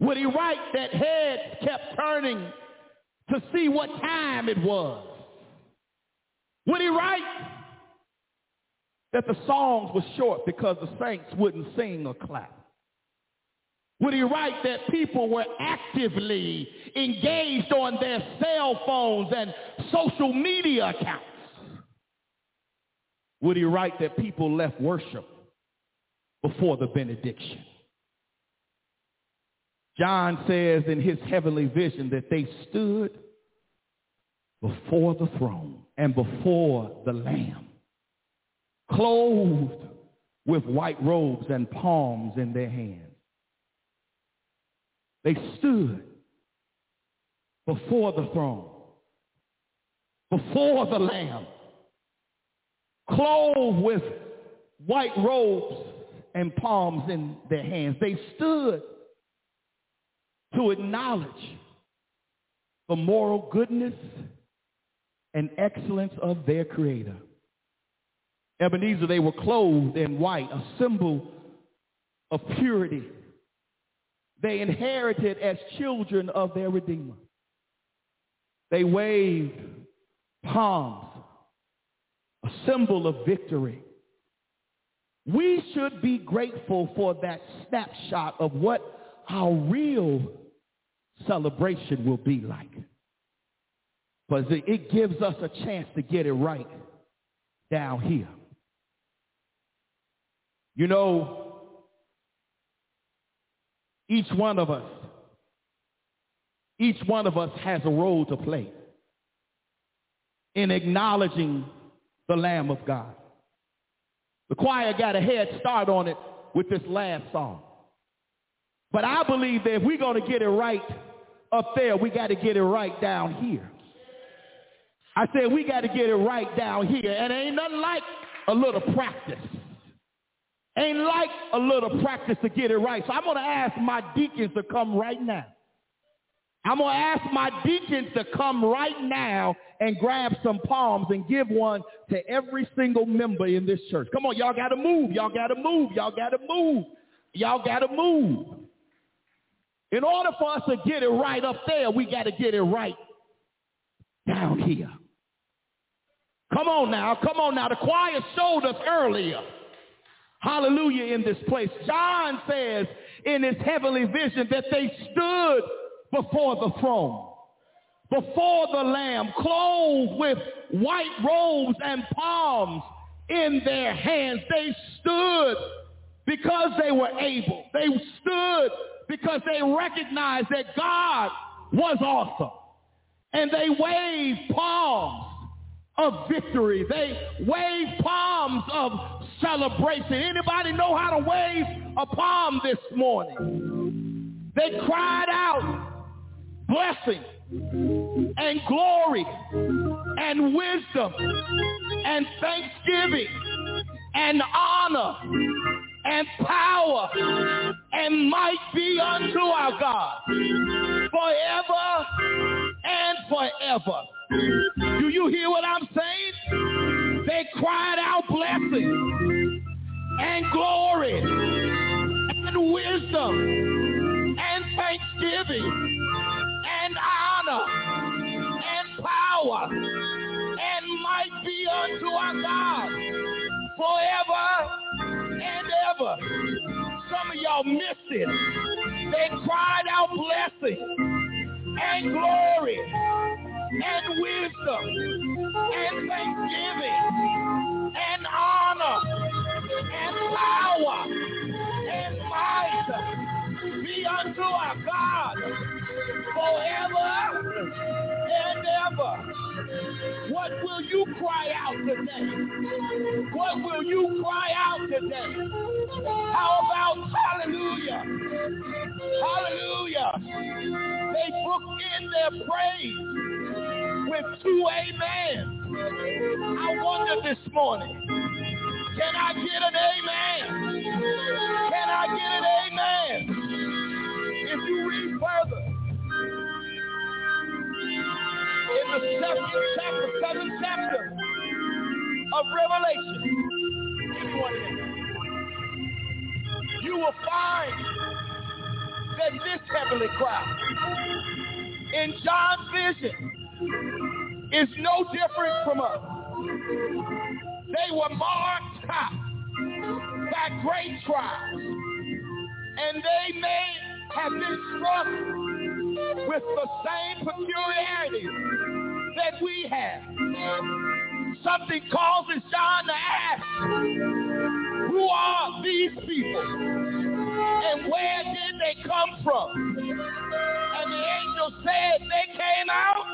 Would he write that heads kept turning to see what time it was? Would he write that the songs were short because the saints wouldn't sing or clap? Would he write that people were actively engaged on their cell phones and social media accounts? Would he write that people left worship before the benediction? John says in his heavenly vision that they stood before the throne and before the Lamb, clothed with white robes and palms in their hands. They stood before the throne, before the Lamb, clothed with white robes and palms in their hands. They stood to acknowledge the moral goodness and excellence of their creator. Ebenezer, they were clothed in white, a symbol of purity. They inherited as children of their Redeemer. They waved palms, a symbol of victory. We should be grateful for that snapshot of what our real celebration will be like. Because it gives us a chance to get it right down here. You know, each one of us, each one of us has a role to play in acknowledging the Lamb of God. The choir got a head start on it with this last song. But I believe that if we're going to get it right up there, we got to get it right down here. I said we got to get it right down here. And ain't nothing like a little practice. Ain't like a little practice to get it right. So I'm going to ask my deacons to come right now. I'm going to ask my deacons to come right now and grab some palms and give one to every single member in this church. Come on, y'all got to move. Y'all got to move. Y'all got to move. Y'all got to move. In order for us to get it right up there, we got to get it right down here. Come on now, come on now. The choir showed us earlier. Hallelujah in this place. John says in his heavenly vision that they stood before the throne, before the Lamb, clothed with white robes and palms in their hands. They stood because they were able. They stood because they recognized that God was awesome. And they waved palms of victory. They waved palms of celebration. Anybody know how to wave a palm this morning? They cried out blessing and glory and wisdom and thanksgiving and honor and power and might be unto our God forever and forever. Do you hear what I'm saying? They cried out blessing and glory and wisdom and thanksgiving and honor and power and might be unto our God forever and ever. Some of y'all missed it. They cried out blessing and glory and wisdom and thanksgiving and honor and power and might be unto our God forever and ever. What will you cry out today? What will you cry out today? How about hallelujah? Hallelujah. They bookend their praise with two amen. I wonder this morning, can I get an amen? Can I get an amen? If you read further, in the seventh chapter, seventh chapter of Revelation, you will find that this heavenly crowd in John's vision is no different from us. They were marked by great trials, and they may have been struck with the same peculiarities that we have. Something causes John to ask, who are these people? And where did they come from? And the angel said they came out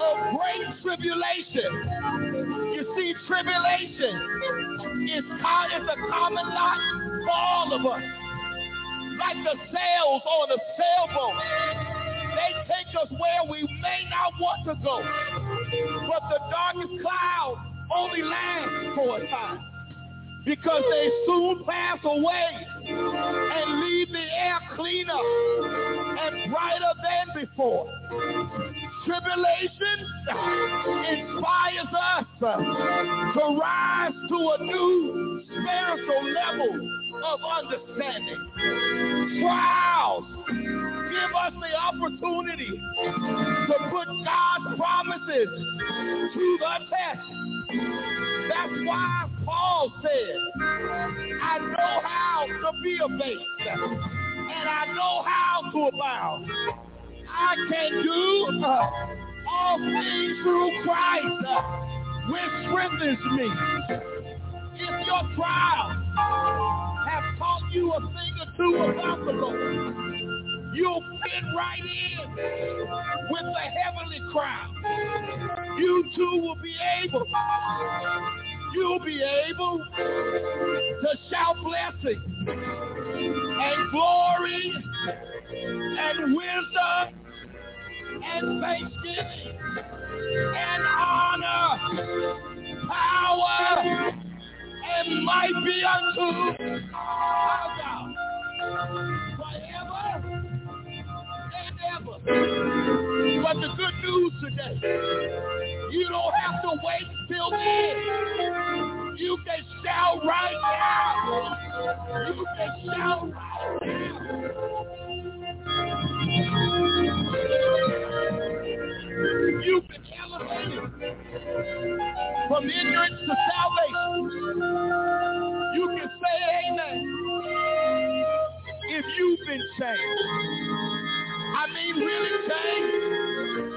of great tribulation. You see, tribulation is, is a common lot for all of us like the sails on a sailboat. They take us where we may not want to go. But the darkest cloud only lasts for a time because they soon pass away and leave the air cleaner and brighter than before. Tribulation inspires us to rise to a new spiritual level of understanding. Trials give us the opportunity to put God's promises to the test. That's why Paul said, I know how to be a base, and I know how to abound. I can do uh, all things through Christ, uh, which strengthens me. If your trials have taught you a thing or two about the Lord, you'll fit right in with the heavenly crowd. You too will be able, you'll be able to shout blessing and glory and wisdom and thanksgiving and honor, power, and might be unto our God forever forever. But the good news today, you don't have to wait till then. You can shout right now. You can shout right now. You've been elevated from ignorance to salvation. You can say amen if you've been saved. I mean really changed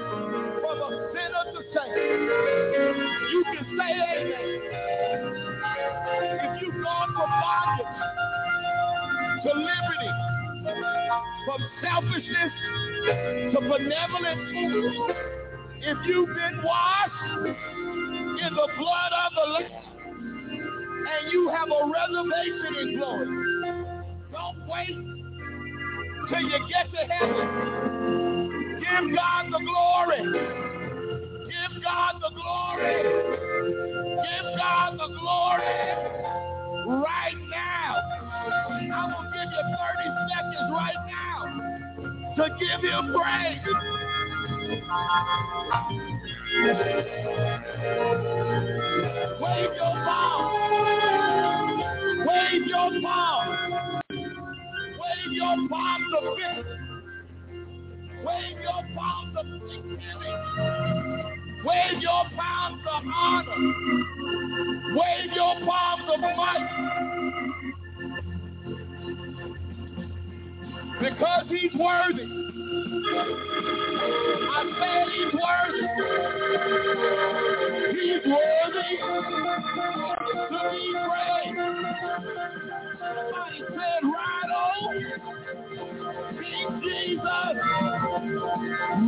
from a sinner to saint. You can say amen. If you've gone from bondage to liberty, from selfishness to benevolence, if you've been washed in the blood of the Lamb and you have a reservation in glory, don't wait till you get to heaven. Give God the glory. Give God the glory. Give God the glory right now. I will give you 30 seconds right now to give him praise. Wave your palm. Wave your palm. Wave your palms of victory. Wave your palms of thanksgiving. Wave your palms of honor. Wave your palms of might. Because he's worthy. I said he's worthy. He's worthy to be praised. Somebody said, right on. King Jesus.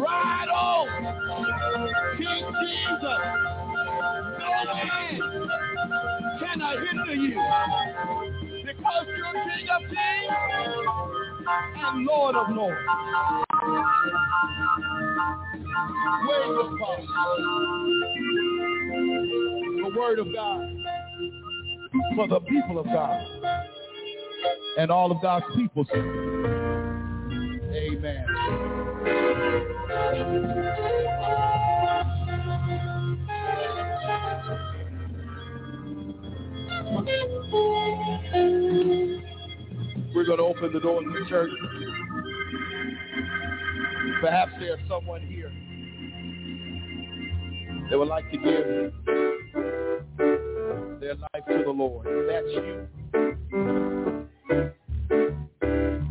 Right on. King Jesus. No man can hinder you. Because you're King of Kings and Lord of Lords. Wave the power. The word of God for the people of God and all of God's people. Amen. We're going to open the door to the church. Perhaps there's someone here that would like to give their life to the Lord. That's you,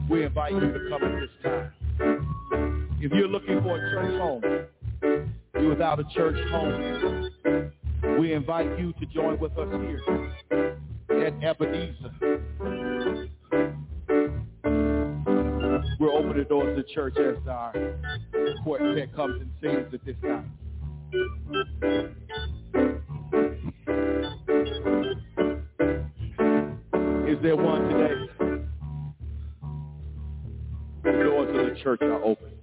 we invite you to come at this time. If you're looking for a church home, you're without a church home, we invite you to join with us here at Ebenezer. We'll open the doors to church as our quartet comes and sings at this time. Is there one today? Church are open.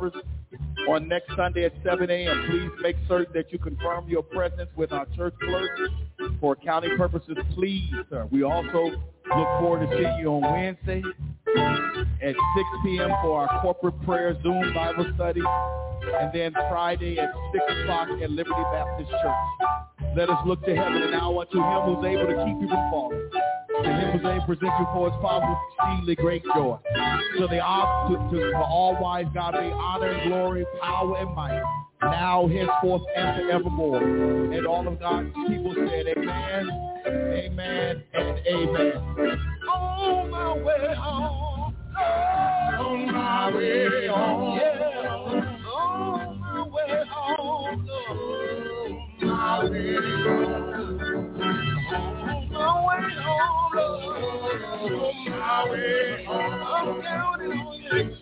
service on next Sunday at 7 a.m. Please make certain that you confirm your presence with our church clerk for accounting purposes. Please, sir. We also look forward to seeing you on Wednesday at 6 p.m. for our corporate prayer Zoom Bible study, and then Friday at 6 o'clock at Liberty Baptist Church. Let us look to heaven and now unto him who's able to keep you from falling. To him who's able to present you for his father exceedingly great joy. So the to, to, to all wise God be honor and glory, power and might now, henceforth, and forevermore. And all of God's people said, Amen, Amen, and Amen. On my way home, on my way home, yeah. on my way home, on my way home. My way home, Lord. My way home. I'm counting on you.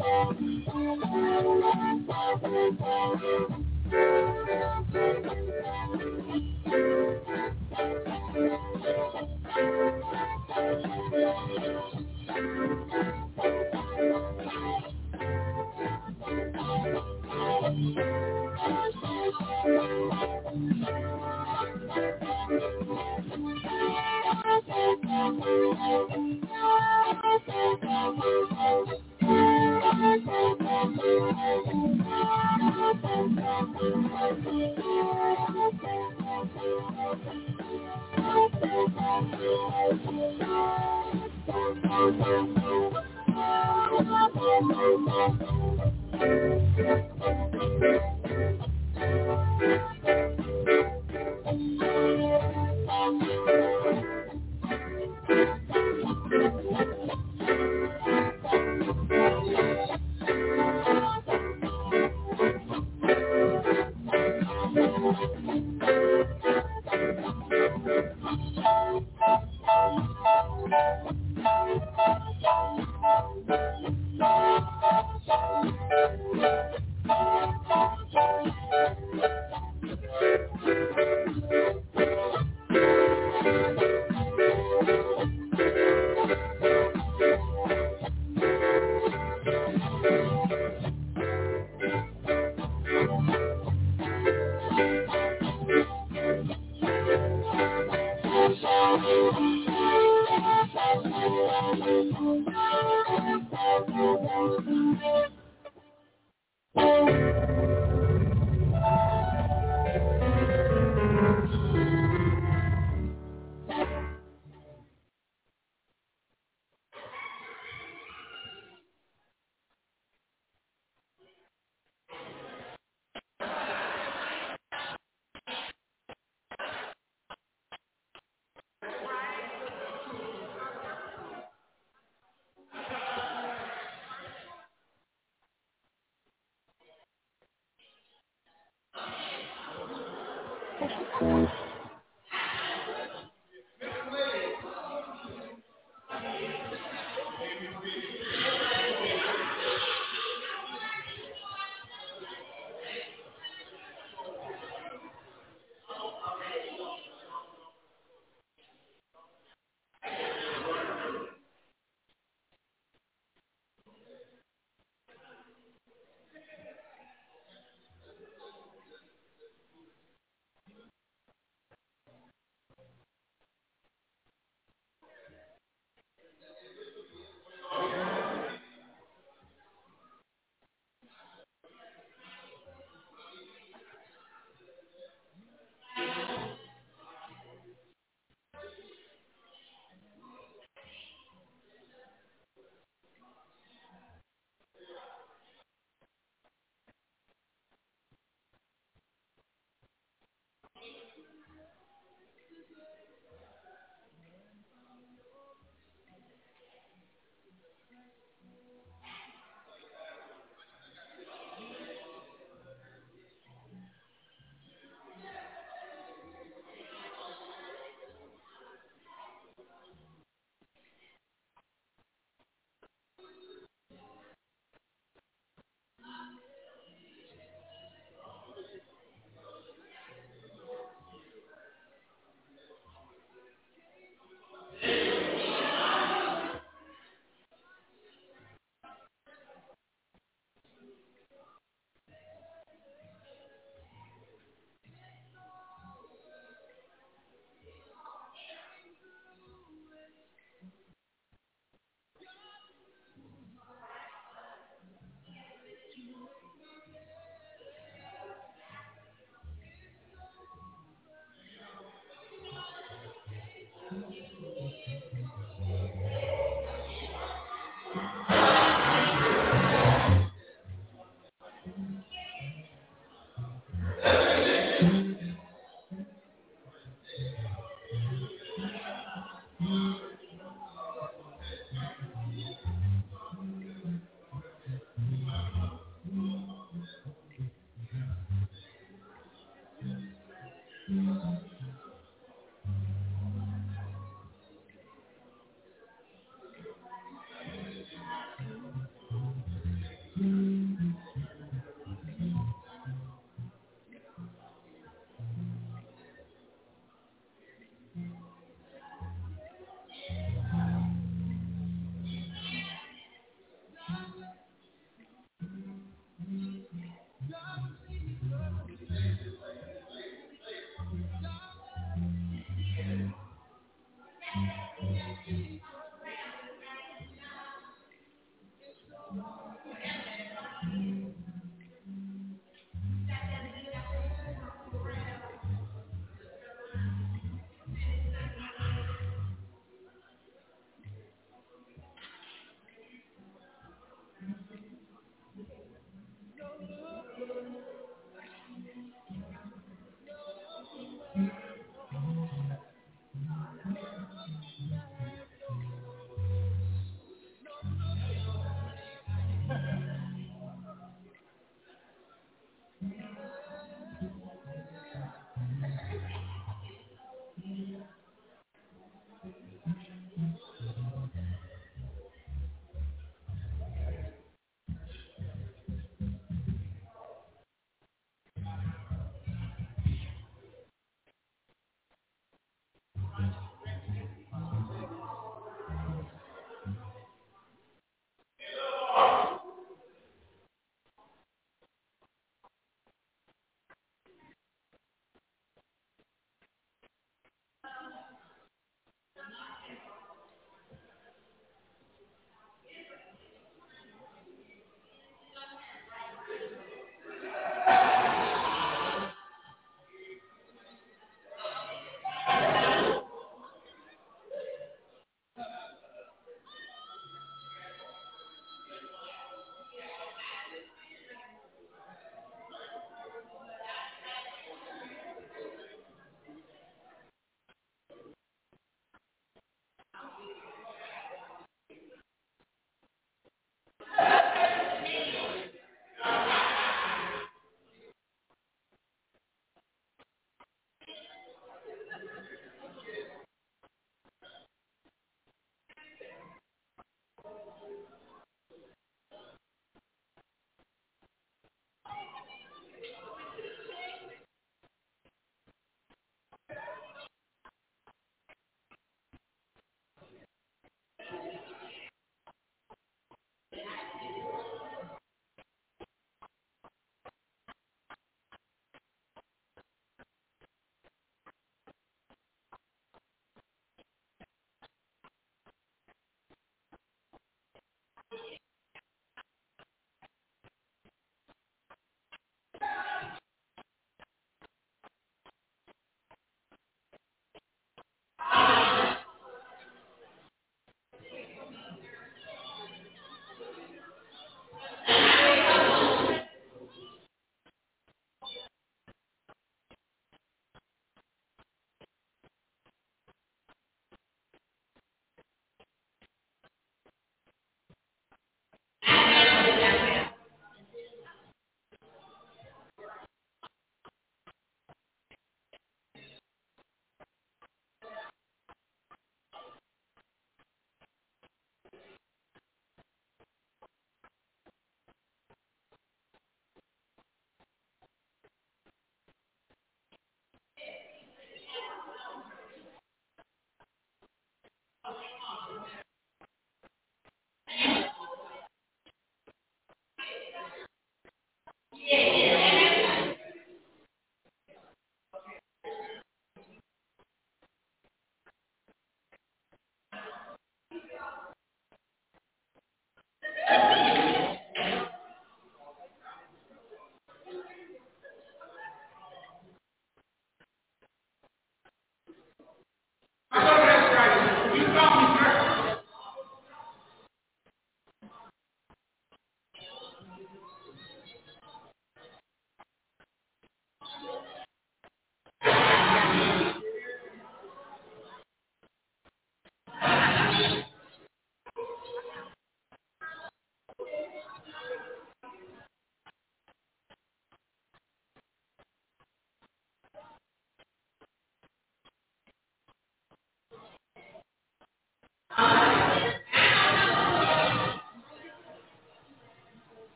Oh. Thank you.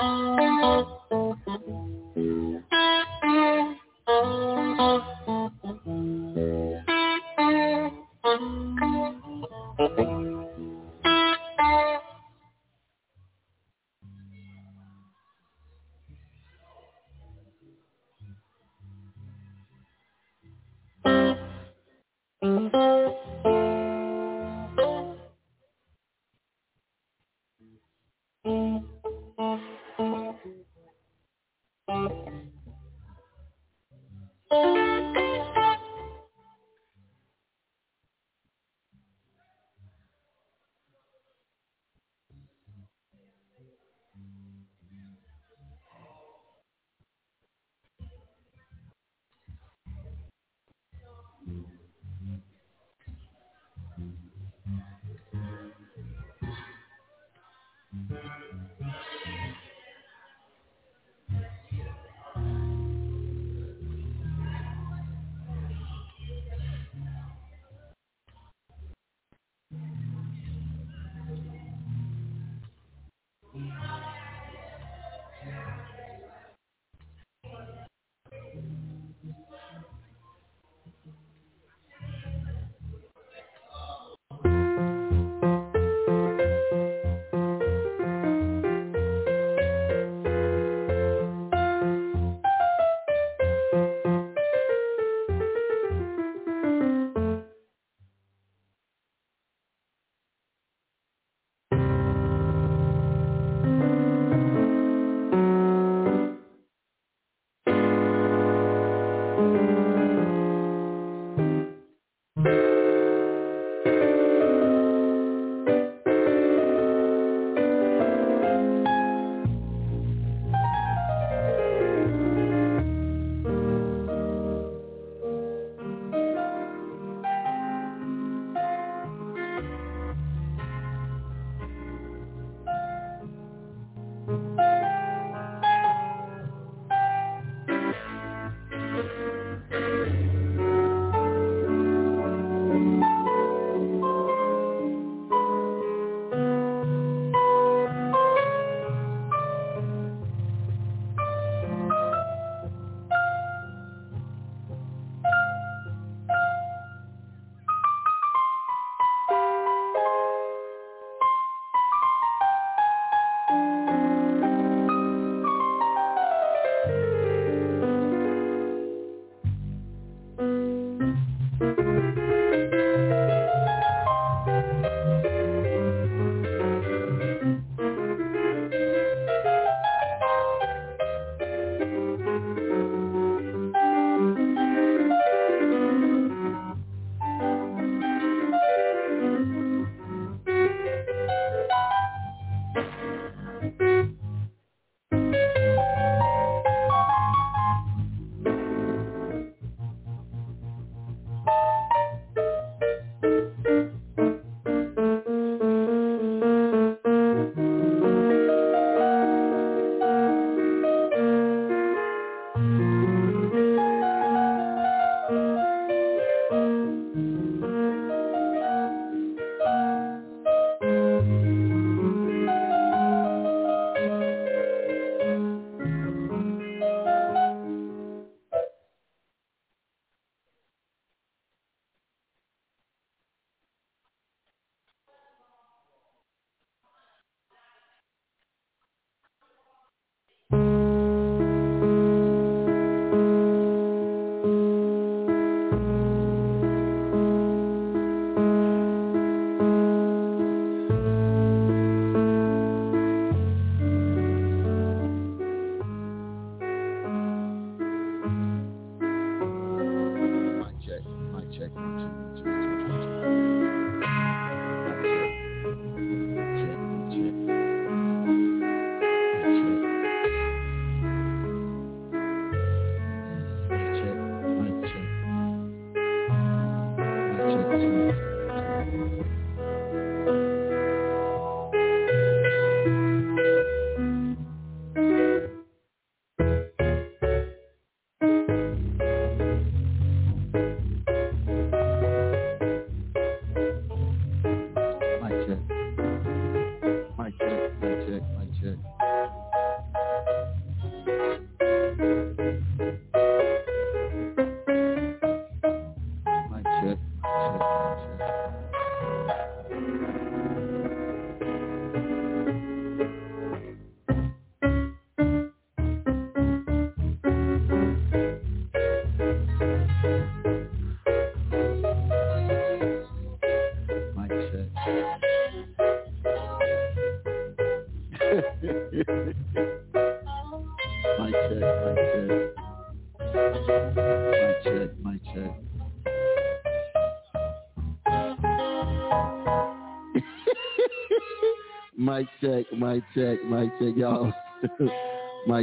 Bye.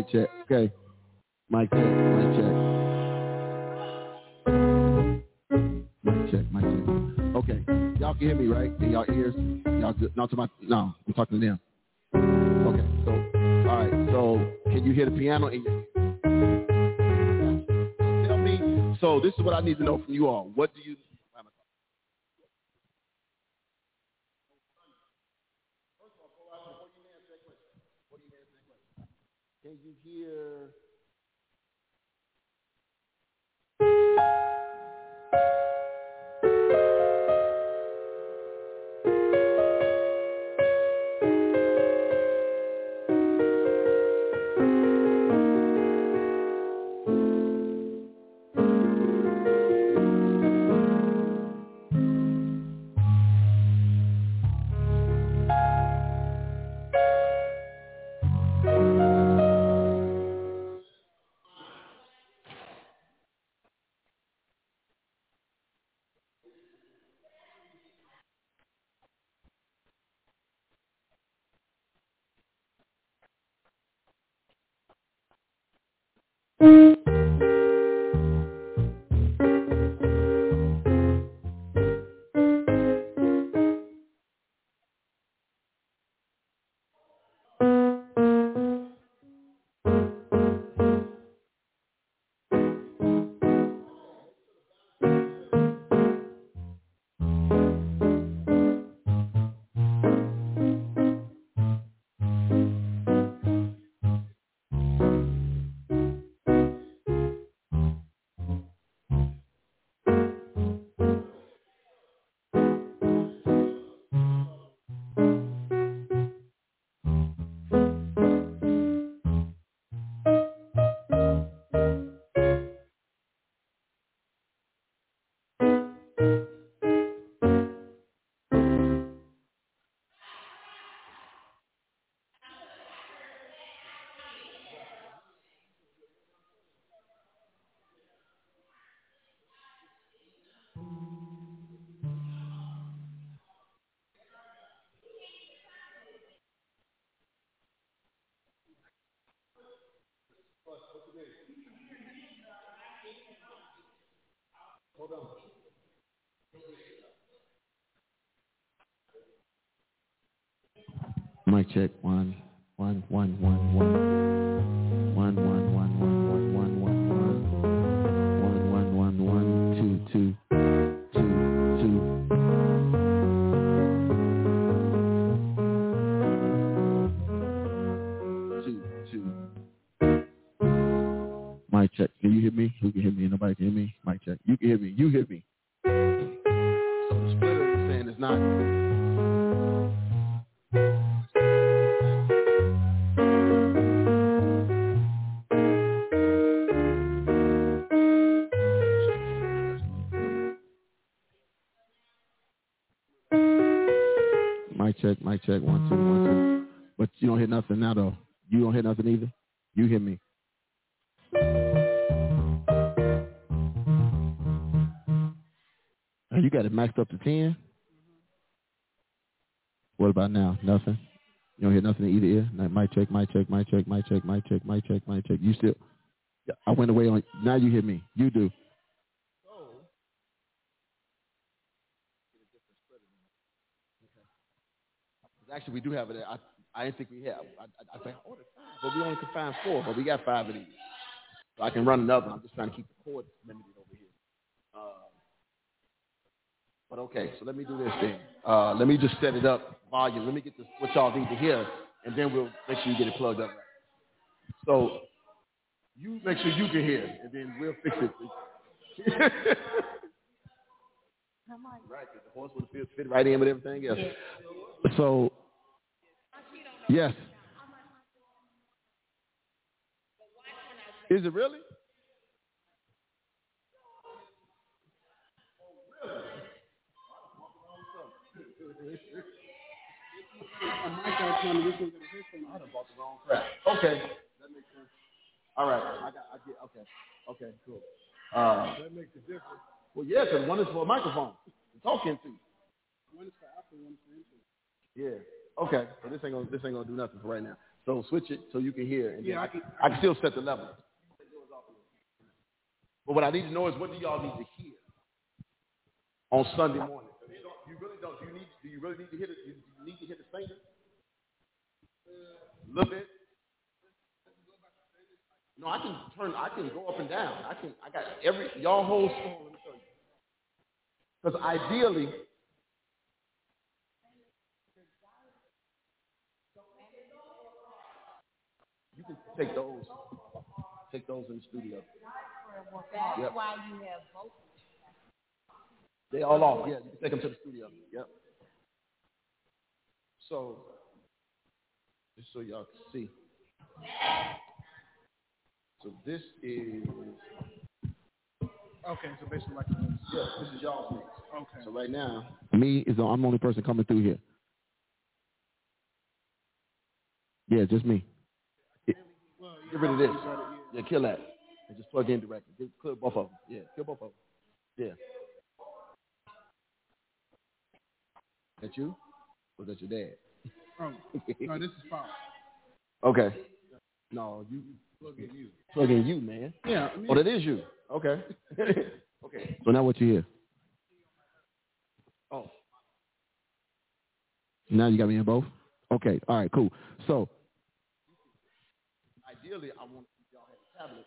Mic check. Okay. Mic check, mic check. Mic check, mic check. Okay. Y'all can hear me, right? In y'all ears? Y'all just, not to my, no, I'm talking to them. Okay, so, all right, so can you hear the piano in your Tell me, so this is what I need to know from you all. What do you, What's the date? Hold on. Mic check one, one, one, one, one, one, one. Hear me? Who can hear me? Nobody can hear me. Mic check. You can hear me. You hear me. So the splitter is saying it's not. Mic check, mic check, one, two, one, two. But you don't hear nothing now, though. You don't hear nothing either. You hear me. You got it maxed up to 10? What about now? Nothing? You don't hear nothing in either ear? Mic check, mic check, mic check, mic check, mic check, mic check, mic check. You still, I went away on, now you hear me. You do. Actually, we do have it. I I didn't think we have. I, I, I think oh, I ordered five, but we only could find four. But we got five of these, so I can run another. I'm just trying to keep the cord limited over here. Uh, but okay, so let me do this thing. Uh, let me just set it up volume. Let me get this what y'all need to hear, and then we'll make sure you get it plugged up. Right. So you make sure you can hear, and then we'll fix it. right, 'cause the horse would fit, fit right in with everything else. So, yes. Is it really? Okay. That makes sense. All right. I got. I get. Okay. Okay. Cool. Uh, That makes a difference. well, yeah, because one is for a microphone. Talking to. One is for Apple, one is for Intel. Yeah. Okay. So this ain't gonna this ain't gonna do nothing for right now. So switch it so you can hear, and Yeah, I, can- I can still set the level. But what I need to know is what do y'all need to hear on Sunday morning? You really don't. Do you need? Do you really need to hit the? You, you need to hear the singer? A little bit. No, I can turn. I can go up and down. I can. I got every y'all whole song. Let me show you. Because ideally, you can take those. Take those in the studio. That's Yep. why you have both. They all off. Yeah, you can take them to the studio. Yep. So, just so y'all can see. So this is Okay, so basically like this. yeah, this is y'all's mix. Okay. So right now, me is the, I'm the only person coming through here. Yeah, just me. Get Well, get rid of this. yeah. Yeah, kill that. And just plug in directly. Just kill both of them. Yeah, kill both of them. Yeah. That you? Or that your dad? Oh, no, this is Fox. Okay. No, you Look at you. plug in you, man. Yeah, I mean, Oh, that is you. Okay. okay. So now what you hear? Oh. Now you got me in both? Okay. All right, cool. So ideally I want y'all have a tablet,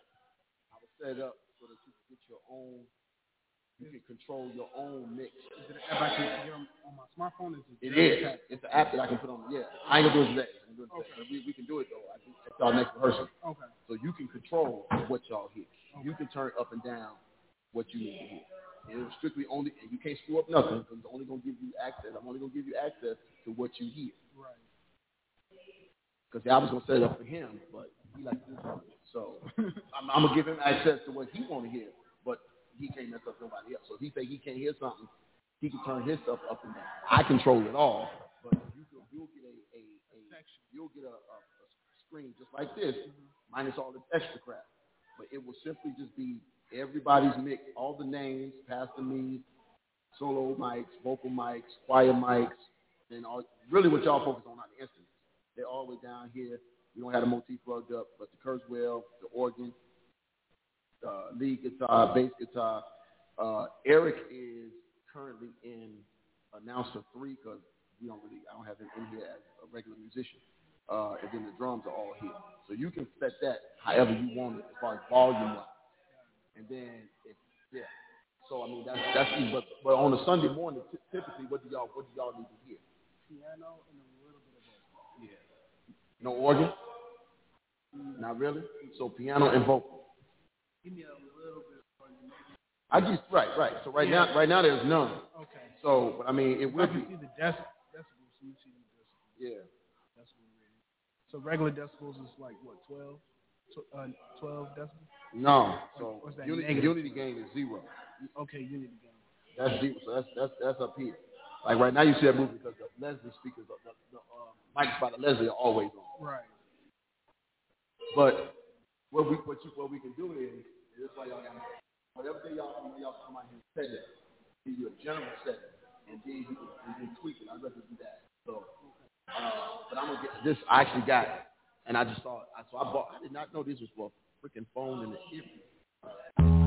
I would set it up so that you can get your own you can control your own mix. is it an app I can get on, on my smartphone? Is It it is. It's an app that I can put on. Yeah, I ain't gonna do it today. I'm gonna do it today. We, we can do it though. I think at y'all next rehearsal. Okay. So you can control what y'all hear. You can turn up and down what you need to hear. And it's strictly only, and you can't screw up nothing it's only gonna give you access. I'm only gonna give you access to what you hear. Right. Because I was gonna set it up for him, but he likes to do. So I'm, I'm gonna give him access to what he want to hear, he can't mess up nobody else. So if he say he can't hear something, he can turn his stuff up and down. I control it all, but you can, you'll get a, a, a you'll get a, a, a screen just like this, minus all this extra crap. But it will simply just be everybody's mix, all the names, Pastor Me, solo mics, vocal mics, choir mics, and all, really what y'all focus on are the instruments. They're all the way down here. We don't have the motif plugged up, but the Kurzweil, the organ, uh, lead guitar, bass guitar. Uh, Eric is currently in announcer three because we don't really, I don't have him in here as a regular musician. Uh, and then the drums are all here. So you can set that however you want it as far as volume wise. And then, if, yeah. So I mean, that's that's easy. But but on a Sunday morning, t- typically, what do y'all what do y'all need to hear? Piano and a little bit of vocal. Yeah. No organ? Not really. So piano and vocal. Give me a little bit of organ, maybe. I just right, right. So right now, right now there's none. Okay. So but I mean, it can be. see the dec- decibels. Me see the decibels. Yeah. Decibel rating. So regular decibels is like what, 12? Tw- uh, 12 decibels? No. So What's that, unity, unity gain is zero. Okay, unity gain. That's zero. So that's that's that's up here. Like right now, you see that movie because the Leslie speakers, the, the, the uh, mics by the Leslie are always on. Right. But what we what you what we can do is, is this why y'all got whatever day y'all come y'all come out here and set it, give you a general set, and then you can, you can tweak it. I'd rather do that. So, uh, but I'm gonna get this. I actually got it, and I just saw it. So I bought. I did not know this was for a freaking phone and the earpiece.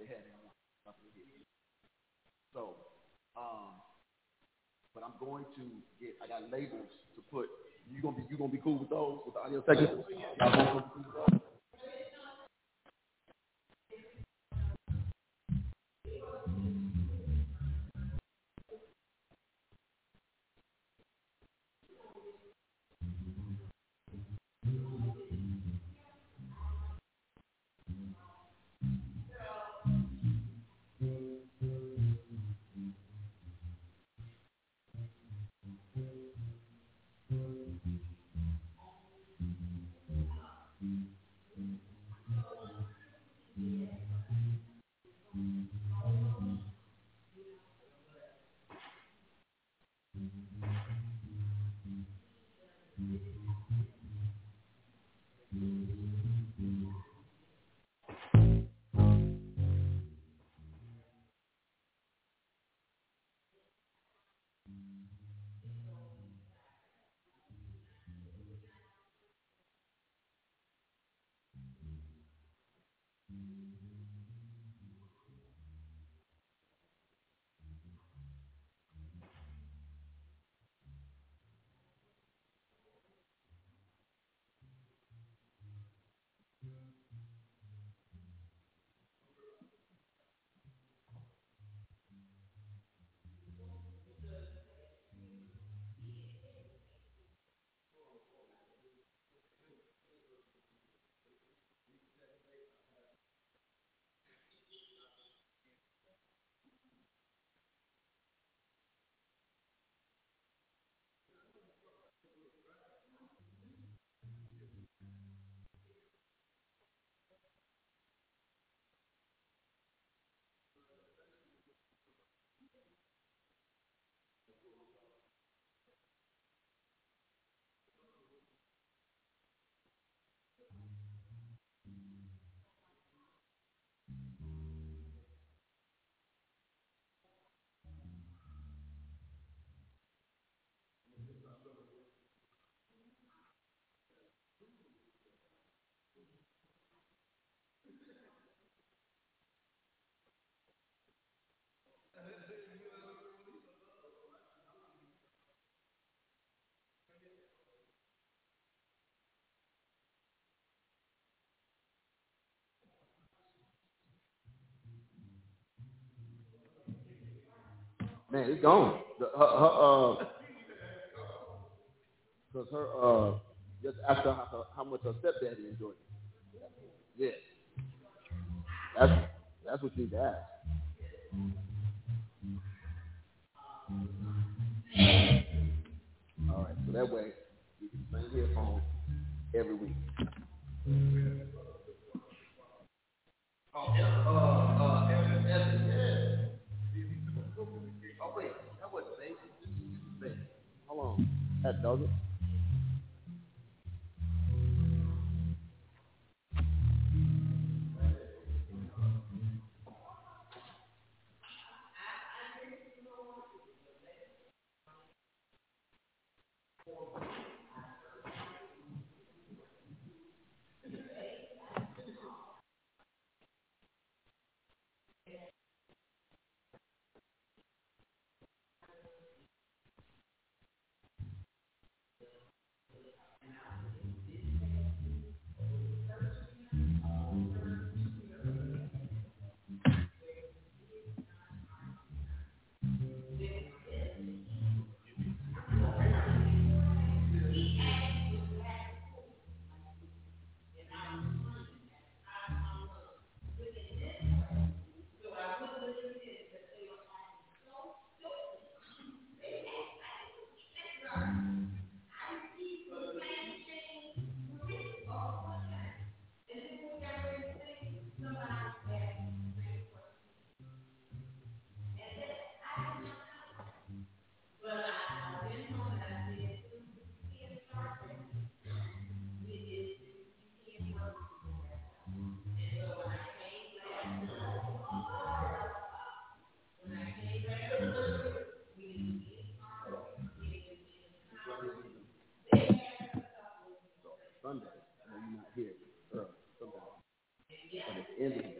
Real names if they had anyone. So, um, but I'm going to get. I got labels to put. You gonna be you gonna be cool with those with the audio technical? Man, it's gone. The, her, her, uh, because her, uh, just ask her how, how much her stepdaddy enjoyed it. Yeah. That's, that's what you need to ask. All right, so that way you can sing headphones every week. Oh, yeah, uh, uh, on. That ended